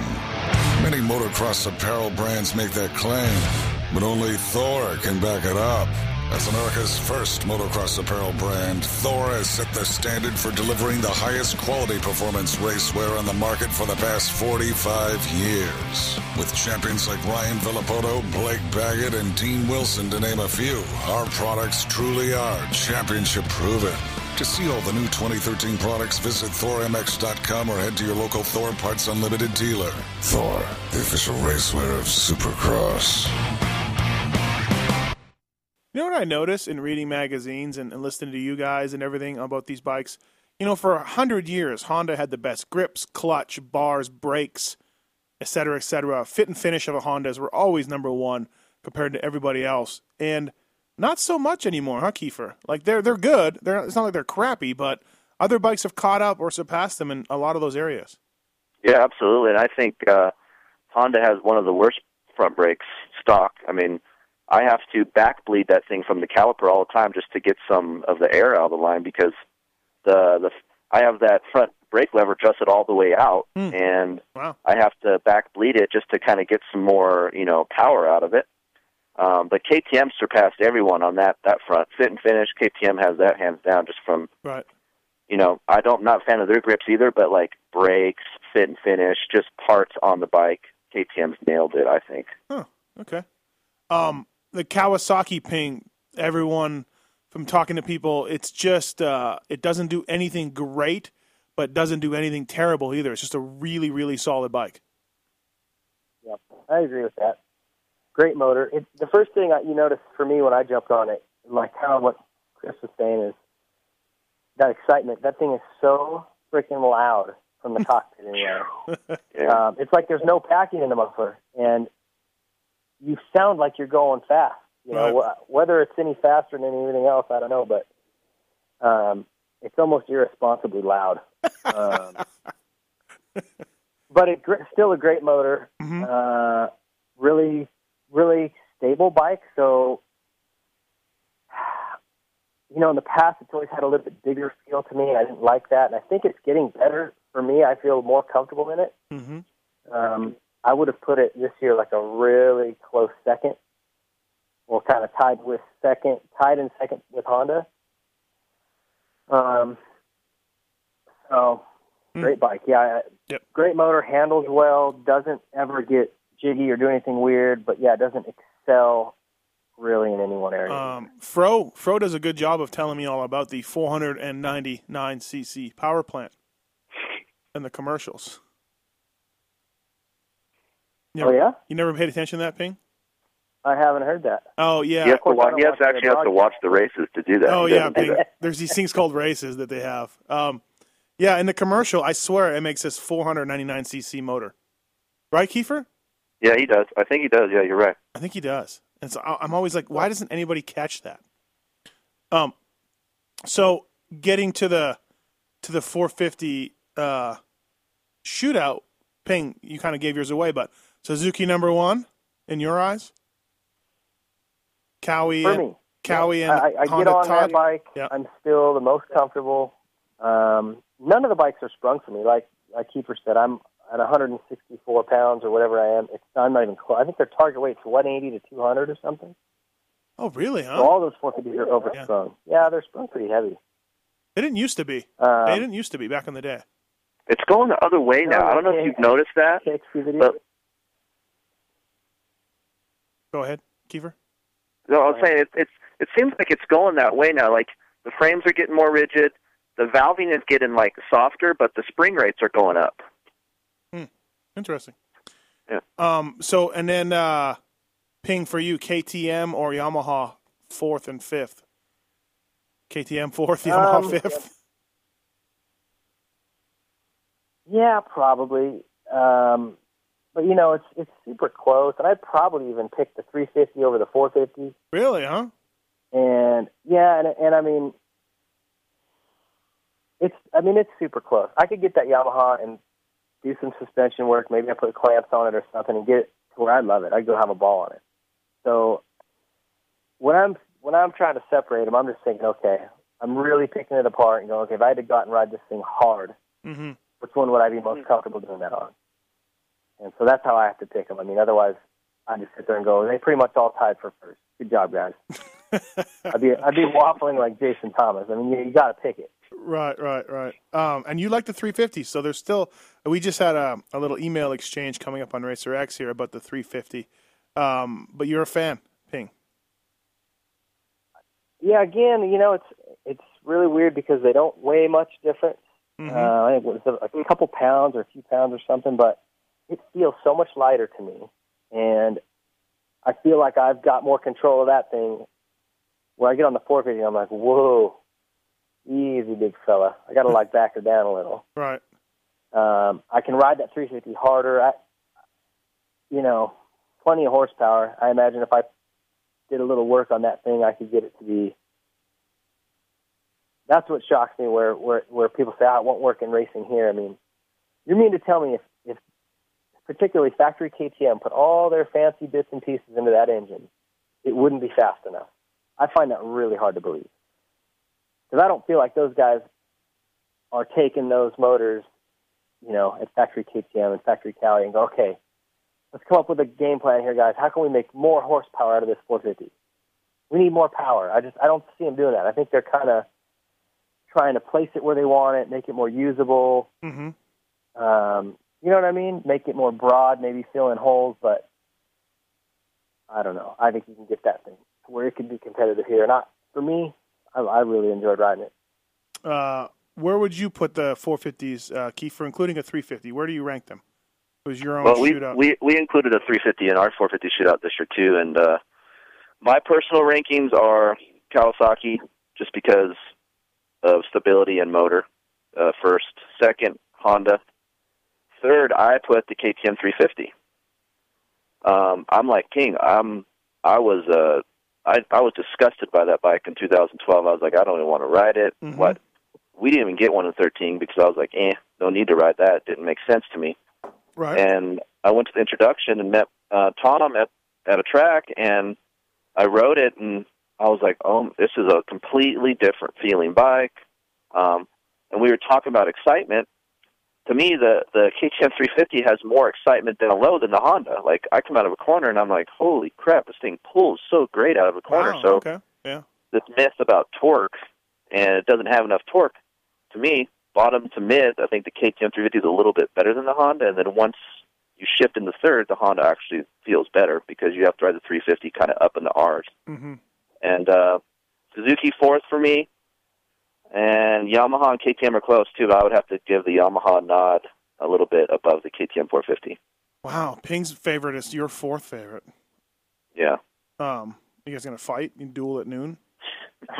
Many motocross apparel brands make that claim, but only Thor can back it up. As America's first motocross apparel brand, Thor has set the standard for delivering the highest quality performance racewear on the market for the past 45 years. With champions like Ryan Villopoto, Blake Baggett, and Dean Wilson, to name a few, our products truly are championship proven. To see all the new 2013 products, visit ThorMX.com or head to your local Thor Parts Unlimited dealer. Thor, the official racewear of Supercross. You know what I notice in reading magazines and, and listening to you guys and everything about these bikes? You know, for a hundred years, Honda had the best grips, clutch, bars, brakes, etc., etc. Fit and finish of a Hondas were always number one compared to everybody else, and not so much anymore, huh, Keefer? Like they're they're good. They're it's not like they're crappy, but other bikes have caught up or surpassed them in a lot of those areas. Yeah, absolutely. And I think uh, Honda has one of the worst front brakes stock. I mean, I have to back bleed that thing from the caliper all the time just to get some of the air out of the line because the the I have that front brake lever adjusted all the way out, Hmm. and Wow. I have to back bleed it just to kind of get some more you know power out of it. Um, but KTM surpassed everyone on that that front fit and finish. KTM has that hands down just from Right. you know I don't not a fan of their grips either, but like brakes, fit and finish, just parts on the bike. KTM's nailed it, I think. Huh. Okay. Um, the Kawasaki Ping. Everyone from talking to people, it's just uh, it doesn't do anything great, but doesn't do anything terrible either. It's just a really, really solid bike. Yep, I agree with that. Great motor. It, the first thing I, you noticed for me when I jumped on it, like kind of what Chris was saying, is that excitement. That thing is so freaking loud from the cockpit anyway. um, it's like there's no packing in the muffler, and you sound like you're going fast. You know, wh- whether it's any faster than anything else, I don't know, but um, it's almost irresponsibly loud. Um, but it's gr- still a great motor. Uh, really, really stable bike. So, you know, in the past, it's always had a little bit bigger feel to me. I didn't like that, and I think it's getting better for me. I feel more comfortable in it. Mm-hmm. Um, I would have put it this year like a really close second, or kind of tied with second, tied in second with Honda. Um, so great bike, yeah. Yep. Great motor, handles well, doesn't ever get jiggy or do anything weird, but yeah, it doesn't excel really in any one area. Um, Fro Fro does a good job of telling me all about the 499 cc power plant and the commercials. You Oh, never- yeah? You never paid attention to that, Ping? I haven't heard that. Oh yeah. He has to watch, he actually has to watch the races to do that. Oh He yeah, Ping. that. There's these things called races that they have. Um, yeah, in the commercial, I swear it makes this 499 cc motor. Right, Keefer? Yeah, he does. I think he does. Yeah, you're right. I think he does. And so I- I'm always like, why doesn't anybody catch that? Um, so getting to the to the 450 uh, shootout, Ping, you kind of gave yours away, but Suzuki number one in your eyes, Kawi For and me. Kawi and I, I get Honda on Todd- that bike. Yeah. I'm still the most comfortable. Um, none of the bikes are sprung for me. Like like Keefer said, I'm at 164 pounds or whatever I am. It's I'm not even close. I think their target weight's 180 to 200 or something. Oh, really? Huh? So all those 450s are oversprung. Yeah. they're sprung pretty heavy. They didn't used to be. Um, they didn't used to be back in the day. It's going the other way now. I don't know if you've noticed that, but Go ahead, Keefer. no, I was saying it, it's it seems like it's going that way now. Like the frames are getting more rigid, the valving is getting like softer, but the spring rates are going up. Interesting. Yeah. Um. So and then uh, ping for you, KTM or Yamaha fourth and fifth. KTM fourth, Yamaha Um, fifth. Yeah, probably. Um, but you know, it's it's super close, and I'd probably even pick the 350 over the 450. Really? Huh? And yeah, and and I mean, it's I mean it's super close. I could get that Yamaha and do some suspension work. Maybe I put clamps on it or something and get it to where I love it. I go have a ball on it. So when I'm when I'm trying to separate them, I'm just thinking, okay, I'm really picking it apart and going, okay, if I had to go out and ride this thing hard, Mm-hmm. which one would I be most comfortable doing that on? And so that's how I have to pick them. I mean, otherwise, I just sit there and go, they pretty much all tied for first. Good job, guys. I'd be I'd be waffling like Jason Thomas. I mean, you, you got to pick it. Right, right, right. Um, and you like the 350, so there's still. We just had a, a little email exchange coming up on Racer X here about the 350. Um, but you're a fan, Ping. Yeah, again, you know, it's it's really weird because they don't weigh much different. Mhm. Uh, I think it was a, a couple pounds or a few pounds or something, but it feels so much lighter to me, and I feel like I've got more control of that thing. When I get on the 450, I'm like, whoa, easy, big fella. I got to like back her down a little. Right. Um, I can ride that 350 harder. I, you know, plenty of horsepower. I imagine if I did a little work on that thing, I could get it to be that's what shocks me. Where where where people say, "Ah, it won't work in racing here." I mean, you mean to tell me if if particularly factory KTM put all their fancy bits and pieces into that engine, it wouldn't be fast enough? I find that really hard to believe because I don't feel like those guys are taking those motors, you know, at factory KTM and factory Kawi and go, okay, let's come up with a game plan here, guys. How can we make more horsepower out of this 450? We need more power. I just I don't see them doing that. I think they're kind of trying to place it where they want it, make it more usable. Mm-hmm. Um, you know what I mean? Make it more broad, maybe fill in holes, but I don't know. I think you can get that thing to where it can be competitive here. Not for me. I, I really enjoyed riding it. Uh, where would you put the 450s, uh, Keefer, including a 350? Where do you rank them? It was your own well, we, we we included a 350 in our 450 shootout this year too, and uh, my personal rankings are Kawasaki, just because of stability and motor. Uh, first, second, Honda. Third, I put the KTM 350. Um, I'm like Ping. I'm I was uh I I was disgusted by that bike in 2012. I was like, I don't even want to ride it. Mhm. What? We didn't even get one in 13 because I was like, eh, no need to ride that. It didn't make sense to me. right. And I went to the introduction and met uh, Tom at at a track, and I rode it, and I was like, oh, this is a completely different feeling bike. Um, and we were talking about excitement. To me, the the KTM 350 has more excitement down low than the Honda. Like I come out of a corner and I'm like, holy crap, this thing pulls so great out of a corner. Wow, so okay. Yeah. this myth about torque and it doesn't have enough torque. To me, bottom to mid, I think the KTM 350 is a little bit better than the Honda. And then once you shift in the third, the Honda actually feels better because you have to ride the 350 kind of up in the R's. Mm-hmm. And uh, Suzuki fourth for me, and Yamaha and KTM are close too. But I would have to give the Yamaha nod a little bit above the KTM 450. Wow. Ping's favorite is your fourth favorite. Yeah. Um, you guys gonna fight? You duel at noon?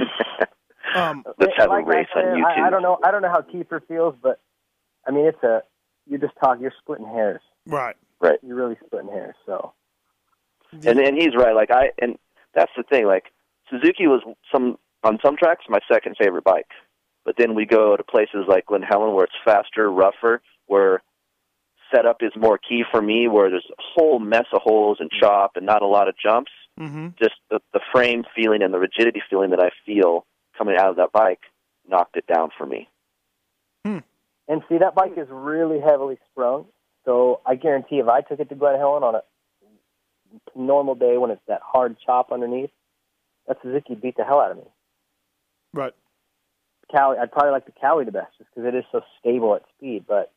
Um, Let's have like a race I, on YouTube. I, I don't know. I don't know how Keefer feels, but I mean, it's a you're just talking. You're splitting hairs. right. Right. You're really splitting hairs. So And and he's right. Like I and that's the thing. Like Suzuki was some on some tracks my second favorite bike, but then we go to places like Glen Helen where it's faster, rougher, where setup is more key for me, where there's a whole mess of holes and chop and not a lot of jumps. Mm-hmm. Just the the frame feeling and the rigidity feeling that I feel coming out of that bike knocked it down for me. and see that bike is really heavily sprung. So I guarantee if I took it to Glen Helen on a normal day when it's that hard chop underneath, that Suzuki would beat the hell out of me. Right. Kawi, I'd probably like the Kawi the best just because it is so stable at speed. But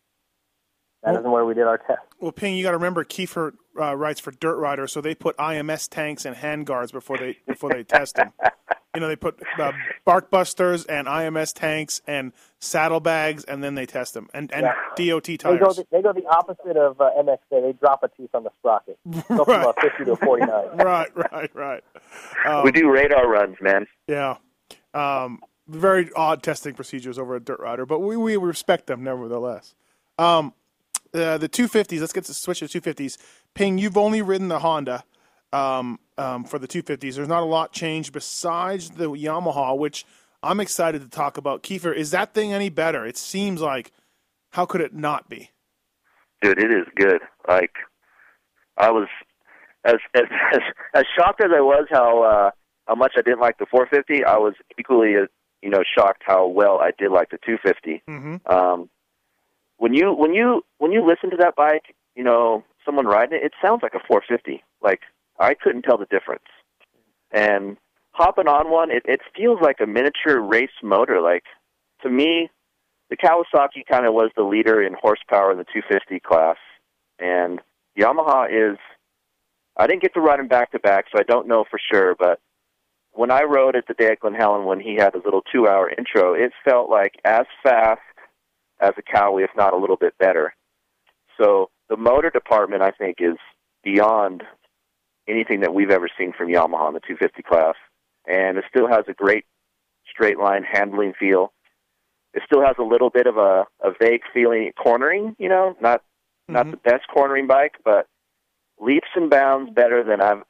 that isn't where we did our test. Well, Ping, you got to remember Keefer uh, writes for Dirt Rider, so they put IMS tanks and hand guards before they before they test them. You know, they put uh, bark busters and IMS tanks and saddlebags, and then they test them and and DOT They go tires. the, they go the opposite of uh, MXA. They drop a tooth on the sprocket. Go from a 50 to a 49. right, right, right. Um, we do radar runs, man. Yeah. Um, very odd testing procedures over at Dirt Rider, but we, we respect them nevertheless. Um, uh, the 250s, let's get to switch to 250s. Ping, you've only ridden the Honda um, um, for the 250s. There's not a lot changed besides the Yamaha, which I'm excited to talk about. Keefer, is that thing any better? It seems like, how could it not be? Dude, it is good. Like I was as as as, as shocked as I was how uh how much I didn't like the 450, I was equally as you know shocked how well I did like the 250. Mm-hmm. Um when you when you when you listen to that bike, you know, someone riding it, it sounds like a 450. Like I couldn't tell the difference. And hopping on one, it, it feels like a miniature race motor. Like to me, the Kawasaki kind of was the leader in horsepower in the 250 class, and Yamaha is. I didn't get to ride him back to back, so I don't know for sure. But when I rode it the day at Glen Helen, when he had his little two-hour intro, it felt like as fast as a Kawi, if not a little bit better. So the motor department, I think, is beyond anything that we've ever seen from Yamaha in the 250 class, and it still has a great straight line handling feel. It still has a little bit of a, a vague feeling cornering, you know, not not mm-hmm. the best cornering bike, but leaps and bounds better than I've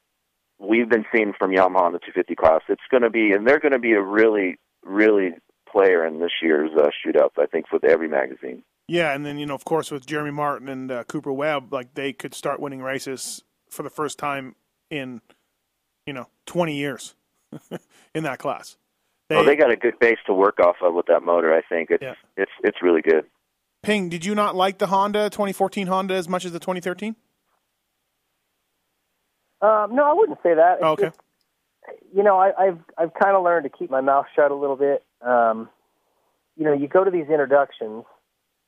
we've been seeing from Yamaha in the 250 class. It's going to be, and they're going to be a really, really player in this year's uh, shootouts. I think with every magazine. Yeah, and then you know, of course, with Jeremy Martin and uh, Cooper Webb, like they could start winning races for the first time in you know 20 years in that class. They, oh, they got a good base to work off of with that motor. I think it's yeah. it's it's really good. Ping, did you not like the Honda 2014 Honda as much as the 2013? Um, no, I wouldn't say that. It's oh, okay. Just, you know, I, I've I've kind of learned to keep my mouth shut a little bit. Um, you know, you go to these introductions,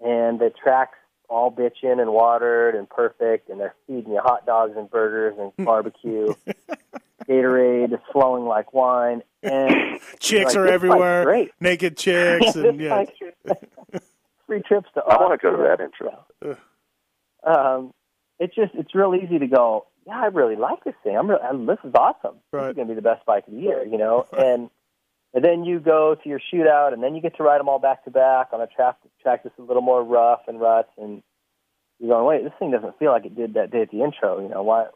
and the track's all bitchin' and watered and perfect, and they're feeding you hot dogs and burgers and barbecue. Gatorade is flowing like wine, and chicks like, are everywhere. Great, naked chicks, and yeah, free trips to. I want to go to that intro. Um, it's just it's real easy to go. Yeah, I really like this thing. I'm, really, I'm this is awesome. Right. This is going to be the best bike of the year, you know. and and then you go to your shootout, and then you get to ride them all back to back on a track track that's a little more rough and ruts, and you're going, wait, this thing doesn't feel like it did that day at the intro. You know, why?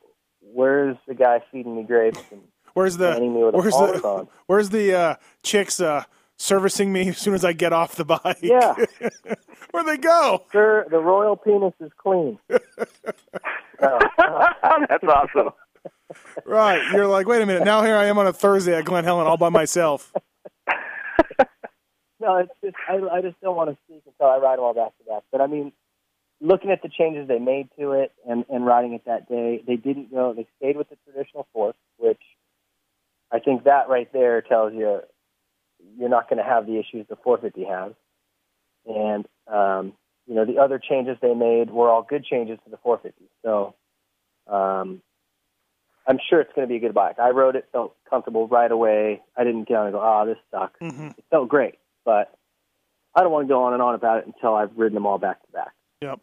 Where's the guy feeding me grapes and where's the where's the on? where's the uh, chicks uh, servicing me as soon as I get off the bike? Yeah, where they go? Sir, the royal penis is clean. Oh, That's awesome. Right, you're like, wait a minute. Now here I am on a Thursday at Glen Helen all by myself. no, it's just I, I just don't want to speak until I ride them all back to back. But I mean, looking at the changes they made to it and, and riding it that day, they didn't go. They stayed with the traditional fork, which I think that right there tells you you're not going to have the issues the 450 has. And um, you know the other changes they made were all good changes to the 450. So um, I'm sure it's going to be a good bike. I rode it, felt comfortable right away. I didn't get on and go, "Ah, oh, this sucks." Mm-hmm. It felt great, but I don't want to go on and on about it until I've ridden them all back to back. Yep.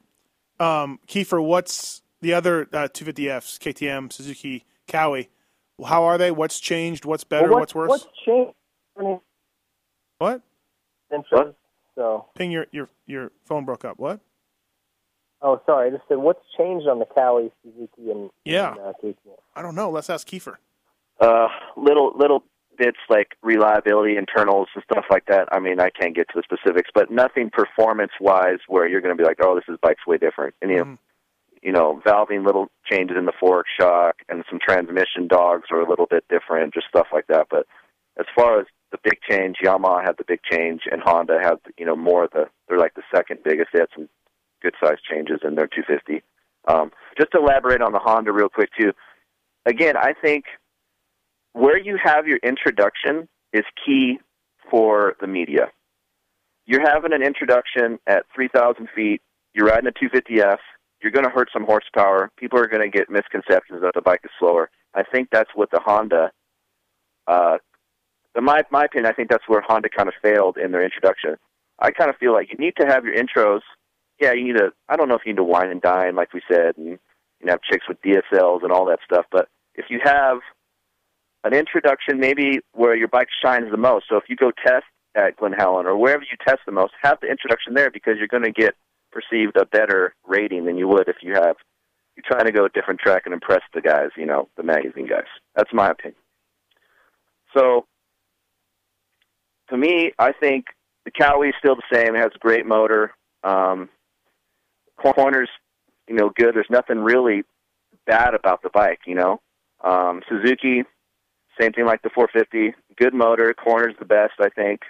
Um, Keefer, what's the other uh, 250Fs, KTM, Suzuki, Kawi? How are they? What's changed? What's better? Well, what's, worse? What's changed? I mean, what? What? So. Ping, your your your phone broke up. What? Oh, sorry. I just said, what's changed on the Kawi, Suzuki, and yeah, and, uh, I don't know. Let's ask Keefer. Uh, little little bits like reliability, internals, and stuff like that. I mean, I can't get to the specifics, but nothing performance-wise where you're going to be like, oh, this is bike's way different. And you know, Mm. you know, valving little changes in the fork shock and some transmission dogs are a little bit different, just stuff like that. But as far as the big change, Yamaha had the big change, and Honda had you know more of the. They're like the second biggest. They had some good size changes in their 250. Um, just to elaborate on the Honda real quick too. Again, I think where you have your introduction is key for the media. You're having an introduction at 3,000 feet. You're riding a 250F. You're going to hurt some horsepower. People are going to get misconceptions that the bike is slower. I think that's what the Honda. Uh, in my my opinion, I think that's where Honda kind of failed in their introduction. I kind of feel like you need to have your intros. Yeah, you need to. I don't know if you need to wine and dine, like we said, and you know, have chicks with DSLs and all that stuff. But if you have an introduction, maybe where your bike shines the most. So if you go test at Glen Helen or wherever you test the most, have the introduction there because you're going to get perceived a better rating than you would if you have you're trying to go a different track and impress the guys, you know, the magazine guys. That's my opinion. So to me, I think the Kawi is still the same. It has a great motor. Um, corners, you know, good. There's nothing really bad about the bike, you know. Um, Suzuki, same thing like the 450. Good motor. Corners the best, I think.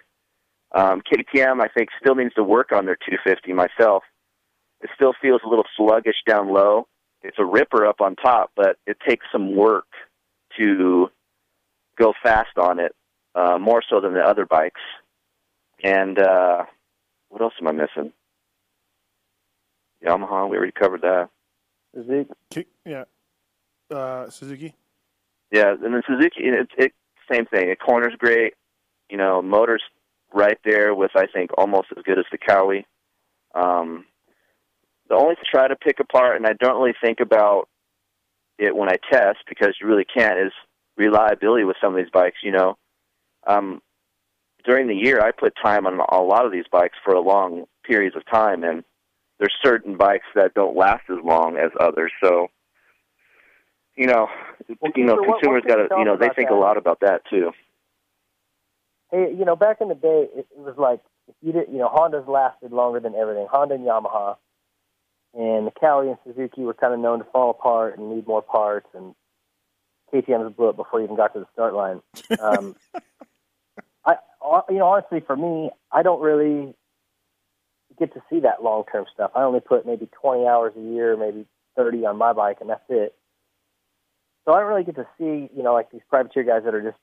Um, KTM, I think, still needs to work on their 250 myself. It still feels a little sluggish down low. It's a ripper up on top, but it takes some work to go fast on it, uh, more so than the other bikes. And uh, what else am I missing? Yamaha, we already covered that. Suzuki. Yeah. Uh, Suzuki. Yeah, and then Suzuki, it, it same thing. It corners great. You know, motors right there with I think almost as good as the Kawi. Um, the only to try to pick apart, and I don't really think about it when I test because you really can't, is reliability with some of these bikes. You know, um, during the year I put time on a lot of these bikes for a long periods of time, and there's certain bikes that don't last as long as others. So, you know, Well, you know, Peter, what- consumers got to, you know, they think that? a lot about that too. hey, you know, back in the day, it, it was like if you did, you know, Honda's lasted longer than everything. Honda and Yamaha, and the Kawi and Suzuki were kind of known to fall apart and need more parts, and KTM's blew it before you even got to the start line. Um, I, you know, honestly, for me, I don't really get to see that long term stuff. I only put maybe 20 hours a year, maybe 30 on my bike, and that's it. So I don't really get to see, you know, like these privateer guys that are just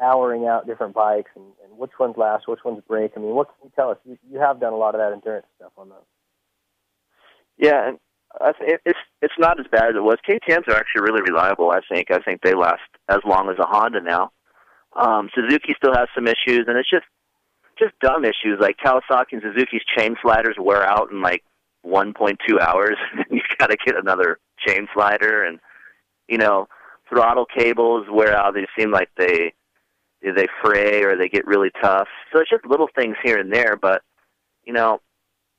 houring out different bikes and, and which ones last, which ones break. I mean, what can you tell us? You, you have done a lot of that endurance stuff on those. Yeah, and I it's it's not as bad as it was. KTM's are actually really reliable. I think. I think they last as long as a Honda now. Um, Suzuki still has some issues, and it's just just dumb issues like Kawasaki and Suzuki's chain sliders wear out in like 1.2 hours. And You've got to get another chain slider, and you know throttle cables wear out. They seem like they they fray or they get really tough. So it's just little things here and there, but you know,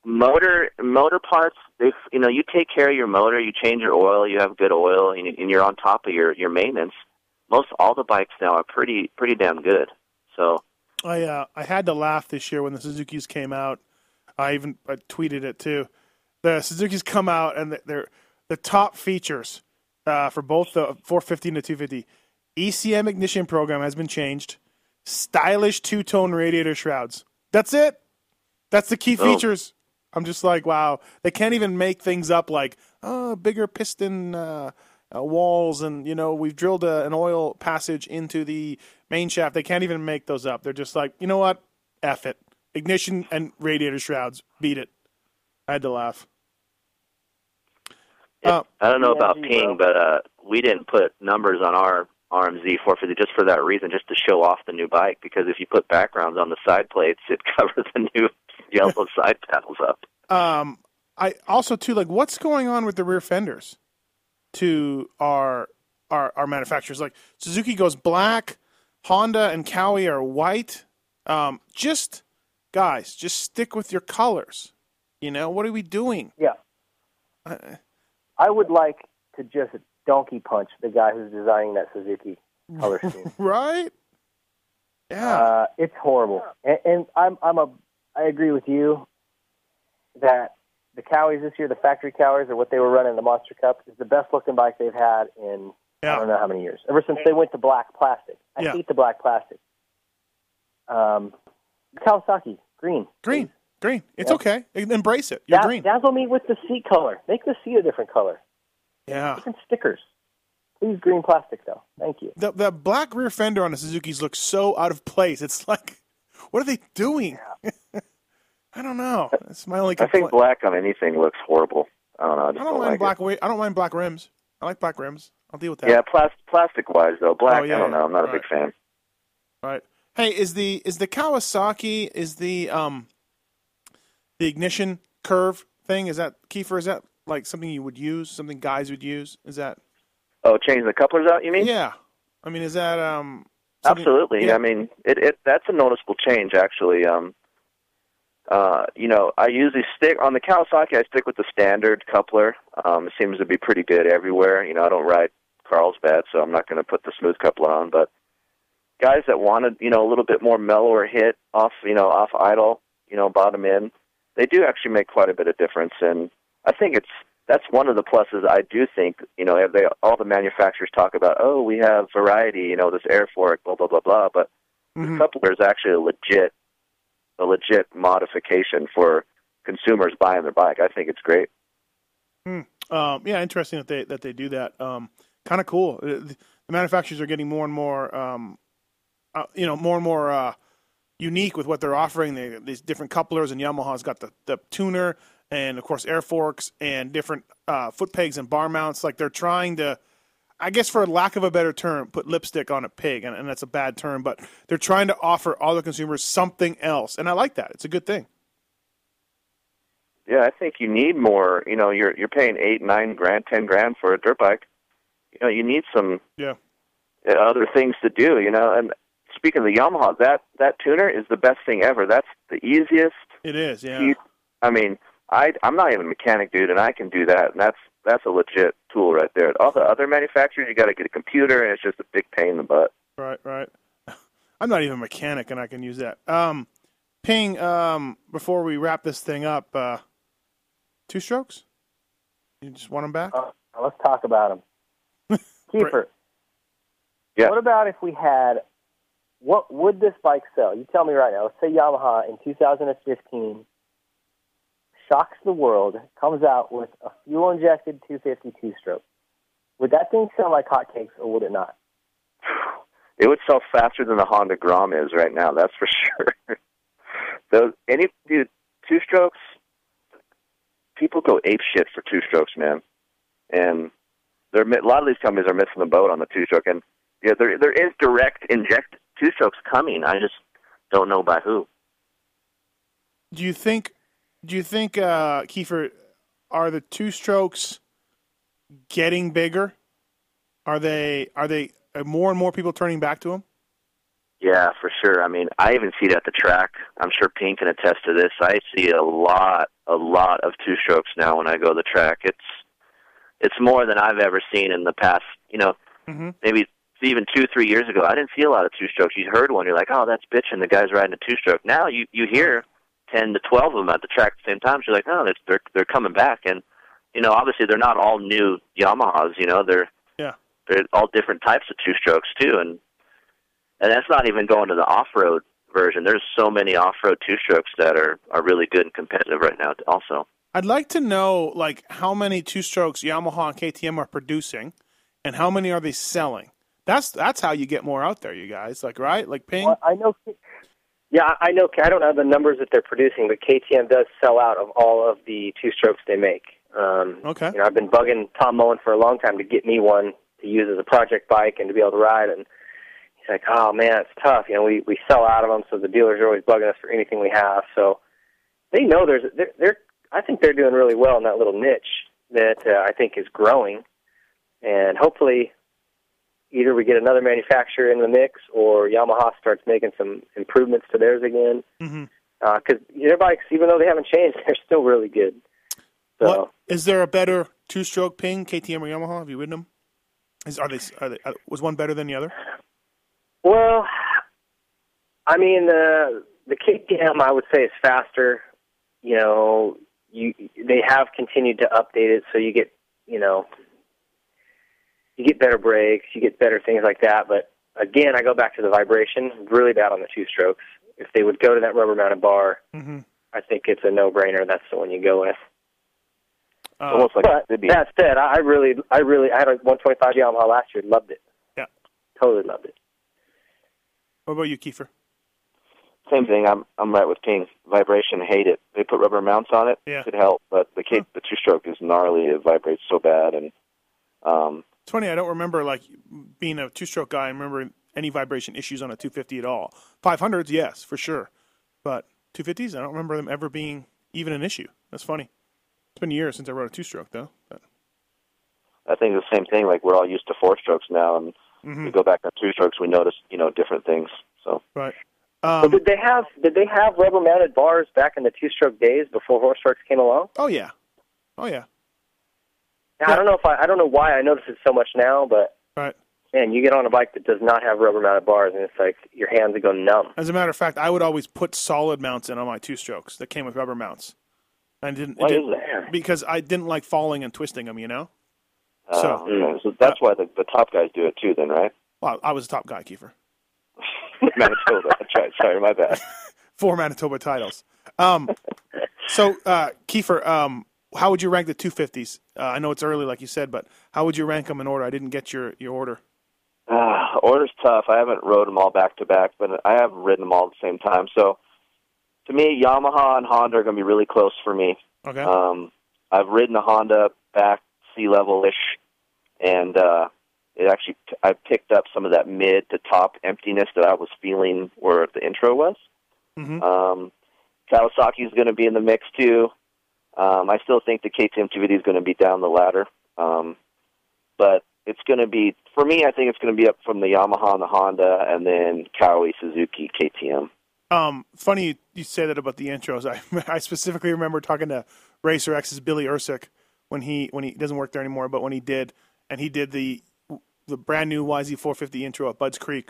motor motor parts. They you know you take care of your motor, you change your oil, you have good oil, and you're on top of your your maintenance. Most all the bikes now are pretty pretty damn good. So I uh, I had to laugh this year when the Suzuki's came out. I even I tweeted it too. The Suzuki's come out and they're the top features uh, for both the 450 and the 250. ECM ignition program has been changed. Stylish two tone radiator shrouds. That's it. That's the key oh. features. I'm just like, wow. They can't even make things up like, oh, bigger piston uh, uh, walls, and you know, we've drilled a, an oil passage into the main shaft. They can't even make those up. They're just like, you know what? F it. Ignition and radiator shrouds. Beat it. I had to laugh. Uh, I don't know about Ping, but uh, we didn't put numbers on our RMZ 450 just for that reason, just to show off the new bike. Because if you put backgrounds on the side plates, it covers the new yellow side panels up. Um, I also too like what's going on with the rear fenders to our our our manufacturers. Like Suzuki goes black, Honda and Kawi are white. Um, just guys, just stick with your colors. You know what are we doing? Yeah. Uh, I would like to just donkey punch the guy who's designing that Suzuki color scheme. right? Yeah. Uh, it's horrible, and, and I'm I'm a I agree with you that the Kawis this year, the factory Kawis, or what they were running in the Monster Cup, is the best looking bike they've had in yeah. I don't know how many years. Ever since they went to black plastic. I yeah. hate the black plastic. Um, Kawasaki green. Green. Green. It's yeah. okay. Embrace it. You're green. Dazzle me with the seat color. Make the seat a different color. Yeah. Different stickers. Please green plastic though. Thank you. The the black rear fender on the Suzuki's looks so out of place. It's like, what are they doing? Yeah. I don't know. That's my only. Complaint. I think black on anything looks horrible. I don't know. I, I don't, don't, mind like black. It. I don't mind black rims. I like black rims. I'll deal with that. Yeah, plas- plastic wise though, black. Oh, yeah, I don't know. I'm not a big fan. All right. Hey, is the is the Kawasaki is the um the ignition curve thing? Is that Keefer? Is that like something you would use? Something guys would use? Is that? Oh, change the couplers out. You mean? Yeah. I mean, is that um? Absolutely. Yeah. I mean, it, it that's a noticeable change actually. Um, uh, you know, I usually stick on the Kawasaki. I stick with the standard coupler. Um, it seems to be pretty good everywhere. You know, I don't ride Carlsbad, so I'm not going to put the smooth coupler on. But guys that wanted, you know, a little bit more mellower hit off, you know, off idle, you know, bottom end, they do actually make quite a bit of difference. And I think it's that's one of the pluses. I do think, you know, they all the manufacturers talk about, oh, we have variety, you know, this air fork, blah blah blah blah, but mm-hmm. the coupler is actually a legit a legit modification for consumers buying their bike. I think it's great. Hmm. Um, yeah, interesting that they that they do that. Um, kind of cool. Uh, the manufacturers are getting more and more, um, uh, you know, more and more uh, unique with what they're offering. They, these different couplers, and Yamaha's got the, the tuner, and of course air forks, and different uh, foot pegs and bar mounts. Like they're trying to I guess for lack of a better term, put lipstick on a pig, and, and that's a bad term, but they're trying to offer all the consumers something else, and I like that. It's a good thing. Yeah, I think you need more. You know, you're you're paying eight, nine grand, ten grand for a dirt bike. You know, you need some yeah uh, other things to do. You know, and speaking of the Yamaha, that that tuner is the best thing ever. That's the easiest. It is, yeah. I mean, I I'm not even a mechanic, dude, and I can do that, and that's that's a legit tool right there. All the other manufacturers, you got to get a computer, and it's just a big pain in the butt. Right, right. I'm not even a mechanic, and I can use that. Um, Ping. Um, before we wrap this thing up, uh, two strokes. You just want them back? Uh, let's talk about them. Keefer. Yeah. What about if we had? What would this bike sell? You tell me right now. Let's say Yamaha in 2015 shocks the world, comes out with a fuel injected 252 stroke. Would that thing sell like hotcakes, or would it not? It would sell faster than the Honda Grom is right now. That's for sure. Those any dude two strokes. People go ape shit for two strokes, man, and they're a lot of these companies are missing the boat on the two stroke. And yeah, there there is direct inject two strokes coming. I just don't know by who. Do you think? Do you think, uh, Keefer, are the two strokes getting bigger? Are they? Are they? Are more and more people turning back to them? Yeah, for sure. I mean, I even see it at the track. I'm sure Ping can attest to this. I see a lot, a lot of two strokes now when I go to the track. It's it's more than I've ever seen in the past. You know, mm-hmm. maybe even two, three years ago, I didn't see a lot of two strokes. You heard one, you're like, oh, that's bitching. The guy's riding a two stroke. Now you you hear ten to twelve of them at the track at the same time. She's you're like, oh, they're they're coming back, and you know, obviously they're not all new Yamahas. You know, they're yeah, they're all different types of two strokes too, and and that's not even going to the off road version. There's so many off road two strokes that are are really good and competitive right now. Also, I'd like to know like how many two strokes Yamaha and KTM are producing, and how many are they selling. That's that's how you get more out there, you guys. Like right, like Ping. Well, I know. Yeah, I know. I don't have the numbers that they're producing, but KTM does sell out of all of the two strokes they make. Um, okay. You know, I've been bugging Tom Mullen for a long time to get me one to use as a project bike and to be able to ride, and he's like, "Oh man, it's tough. You know, we we sell out of them, so the dealers are always bugging us for anything we have. So they know there's they're, they're I think they're doing really well in that little niche that uh, I think is growing, and hopefully either we get another manufacturer in the mix or Yamaha starts making some improvements to theirs again. Mm-hmm. Because uh, their bikes, even though they haven't changed, they're still really good. So, what, is there a better two-stroke Ping, KTM or Yamaha? Have you ridden them? Is are they, are they uh, was one better than the other? Well, I mean the the KTM I would say is faster. You know, you they have continued to update it, so you get you know you get better brakes, you get better things like that. But again, I go back to the vibration. Really bad on the two strokes. If they would go to that rubber mounted bar, mm-hmm. I think it's a no brainer. That's the one you go with. Uh, Almost like but that said, I really, I really, I had a 125 Yamaha last year. Loved it. Yeah, totally loved it. What about you, Keefer? Same thing. I'm I'm right with Ping. Vibration, hate it. They put rubber mounts on it. Yeah. Could help, but the K, the two stroke is gnarly. It vibrates so bad, and um, it's funny. I don't remember like being a two stroke guy. I remember any vibration issues on a 250 at all. 500s, yes, for sure, but 250s, I don't remember them ever being even an issue. That's funny. It's been years since I rode a two stroke though. But. I think the same thing. Like we're all used to four strokes now, and mm-hmm. we go back on two strokes. We notice, you know, different things. So right. Um, did they have did they have rubber mounted bars back in the two stroke days before four strokes came along? Oh yeah, oh yeah. Now. I don't know if I I don't know why I notice it so much now, but right. Man, you get on a bike that does not have rubber mounted bars, and it's like your hands go numb. As a matter of fact, I would always put solid mounts in on my two strokes that came with rubber mounts. I didn't, Why didn't is that? because I didn't like falling and twisting them. You know. Uh, so, yeah, so that's why the, the top guys do it too, then, right? Well, I was a top guy, Keefer. Manitoba. That's right. Sorry, my bad. Four Manitoba titles. Um, so, uh, Keefer, um, how would you rank the 250s? Uh, I know it's early, like you said, but how would you rank them in order? I didn't get your, your order. Uh, order's tough. I haven't rode them all back to back, but I have ridden them all at the same time. So, to me, Yamaha and Honda are going to be really close for me. Okay. Um, I've ridden a Honda back sea level ish, and uh, it actually I picked up some of that mid to top emptiness that I was feeling where the intro was. Mm-hmm. Um, Kawasaki is going to be in the mix too. Um, I still think the KTM 250 is going to be down the ladder, um, but it's going to be for me. I think it's going to be up from the Yamaha and the Honda, and then Kawi, Suzuki, KTM. Um, funny you, say that about the intros. I I specifically remember talking to Racer X's Billy Ursick when he when he doesn't work there anymore, but when he did, and he did the the brand new YZ450 intro at Budds Creek,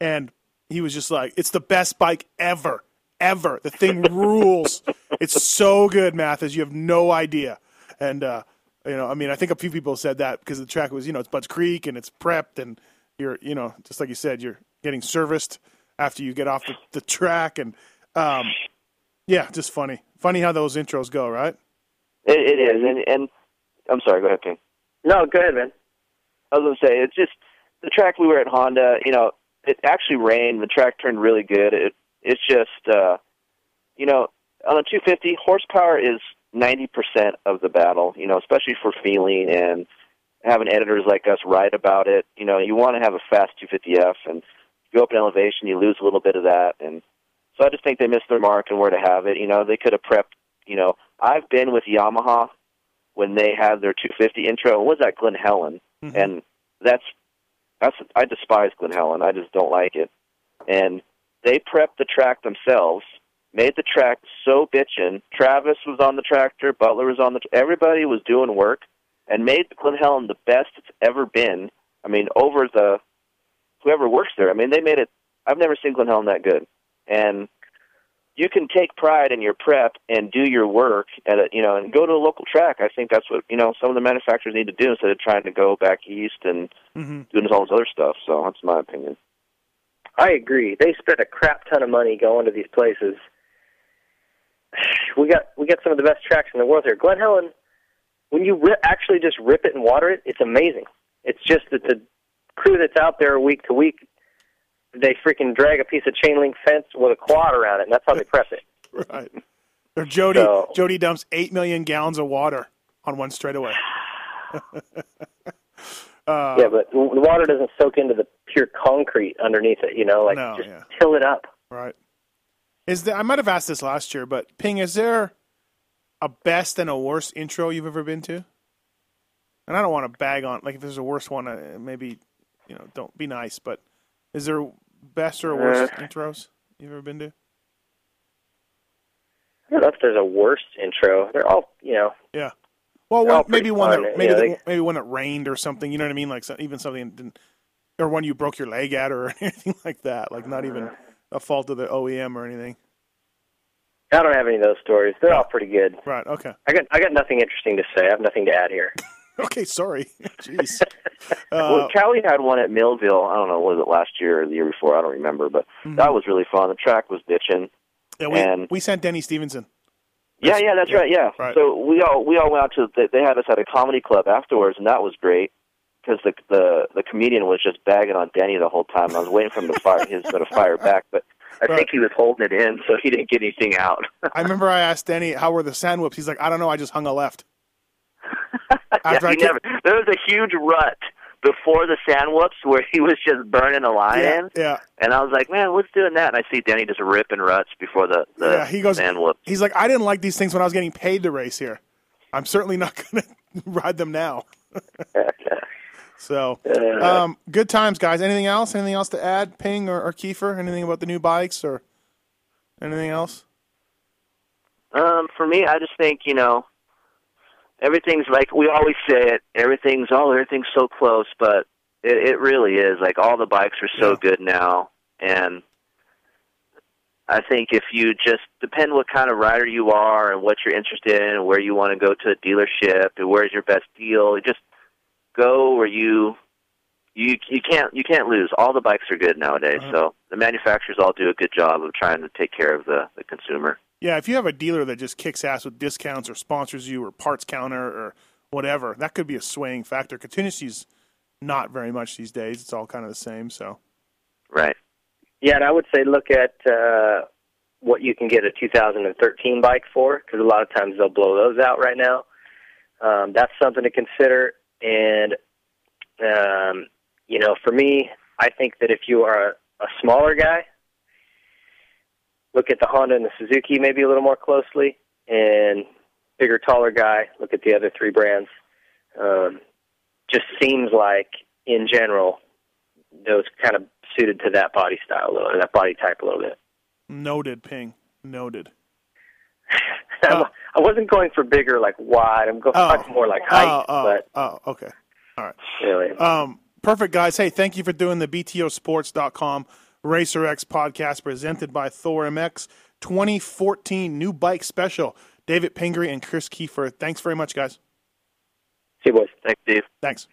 and he was just like, "It's the best bike ever, ever. The thing rules. It's so good, Matthes. You have no idea." And uh, you know, I mean, I think a few people said that because the track was, you know, it's Budds Creek and it's prepped, and you're, you know, just like you said, you're getting serviced after you get off the, the track, and um, yeah, just funny, funny how those intros go, right? It, it is, and and I'm sorry. Go ahead, Ping. No, go ahead, man. I was gonna say it's just the track we were at Honda. You know, it actually rained. The track turned really good. It it's just uh, you know on a 250 horsepower is 90% of the battle. You know, especially for feeling and having editors like us write about it. You know, you want to have a fast 250F, and you go up in elevation, you lose a little bit of that, and so I just think they missed their mark and where to have it. You know, they could have prepped. You know, I've been with Yamaha when they had their 250 intro. What was that Glen Helen? Mm-hmm. And that's that's I despise Glen Helen. I just don't like it. And they prepped the track themselves, made the track so bitchin'. Travis was on the tractor, Butler was on the. Everybody was doing work, and made the Glen Helen the best it's ever been. I mean, over the whoever works there. I mean, they made it. I've never seen Glen Helen that good, and you can take pride in your prep and do your work at a, you know and go to a local track. I think that's what you know some of the manufacturers need to do instead of trying to go back east and mm-hmm. doing all this other stuff. So that's my opinion. I agree. They spent a crap ton of money going to these places. We got we got some of the best tracks in the world here. Glen Helen, when you rip, actually just rip it and water it, it's amazing. It's just that the crew that's out there week to week, they freaking drag a piece of chain link fence with a quad around it, and that's how they prep it. Right. Or Jody So- Jody dumps eight million gallons of water on one straightaway. uh, yeah, but the water doesn't soak into the pure concrete underneath it. You know, like No, just yeah. till it up. Right. Is there, I might have asked this last year, but Ping, is there a best and a worst intro you've ever been to? And I don't want to bag on like if there's a worst one, uh, maybe you know don't be nice, but is there best or worst Uh. intros you've ever been to? I don't know if there's a worst intro. They're all, you know, Yeah. Well, one, maybe one fun, that maybe the- they- maybe one that rained or something. You know what I mean? Like so, even something that didn't, or one you broke your leg at or anything like that. Like not even a fault of the OEM or anything. I don't have any of those stories. They're all pretty good. Right. Okay. I got I got nothing interesting to say. I have nothing to add here. Okay. Sorry. Jeez. well, Uh, Kawi had one at Millville. I don't know, was it last year or the year before? I don't remember, but Mhm. that was really fun. The track was bitching. yeah, we and we sent Denny Stephenson. Yeah, yeah, that's yeah, right. Yeah. right. So we all we all went out to they, they had us at a comedy club afterwards, and that was great because the the the comedian was just bagging on Denny the whole time. I was waiting for him to fire his to fire back, but I Right. think he was holding it in, so he didn't get anything out. I remember I asked Denny how were the sand whoops. He's like, I don't know. I just hung a left. yeah, never, there was a huge rut before the sand whoops where he was just burning a line yeah, yeah, and I was like, man, what's doing that? And I see Denny just ripping ruts before the the yeah. He goes. sand whoop. He's like, I didn't like these things when I was getting paid to race here. I'm certainly not going to ride them now. So, um, good times, guys. Anything else? Anything else to add, Ping or, or Keefer? Anything about the new bikes or anything else? Um, for me, I just think you know, everything's like we always say it. Everything's oh, everything's so close, but it, it really is. Like all the bikes are so good now, and I think if you just depend what kind of rider you are and what you're interested in, and where you want to go to a dealership, and where's your best deal, just go where you. You you can't you can't lose. All the bikes are good nowadays, so the manufacturers all do a good job of trying to take care of the the consumer. Yeah, if you have a dealer that just kicks ass with discounts or sponsors you or parts counter or whatever, that could be a swaying factor. Contingency's not very much these days. It's all kind of the same. So, Right. Yeah, and I would say look at uh, what you can get a 2013 bike for, because a lot of times they'll blow those out right now. Um, that's something to consider. And um, you know, for me, I think that if you are a, a smaller guy, look at the Honda and the Suzuki maybe a little more closely, and bigger, taller guy, look at the other three brands. Um, just seems like, in general, those kind of suited to that body style a little, or that body type a little bit. noted, Ping. Noted. I wasn't going for bigger, like wide. I'm going Oh. more like height, oh, oh, but oh, okay. All right. really. Um, perfect, guys. Hey, thank you for doing the BTOsports.com Racer X podcast presented by Thor MX 2014 new bike special. David Pingree and Chris Keefer. Thanks very much, guys. See you, boys. Thanks, Dave. Thanks.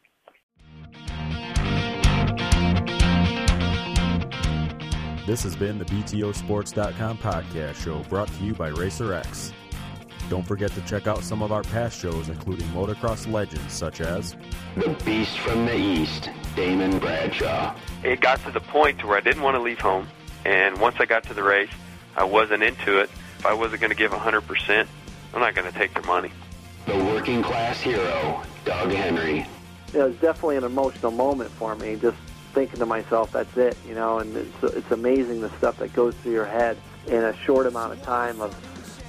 This has been the BTOsports.com podcast show brought to you by Racer X. Don't forget to check out some of our past shows, including motocross legends such as The Beast from the East, Damon Bradshaw. It got to the point to where I didn't want to leave home, and once I got to the race, I wasn't into it. If I wasn't going to give 100%, I'm not going to take their money. The Working Class Hero, Doug Henry. It was definitely an emotional moment for me. Just thinking to myself, that's it, you know. And it's it's amazing the stuff that goes through your head in a short amount of time of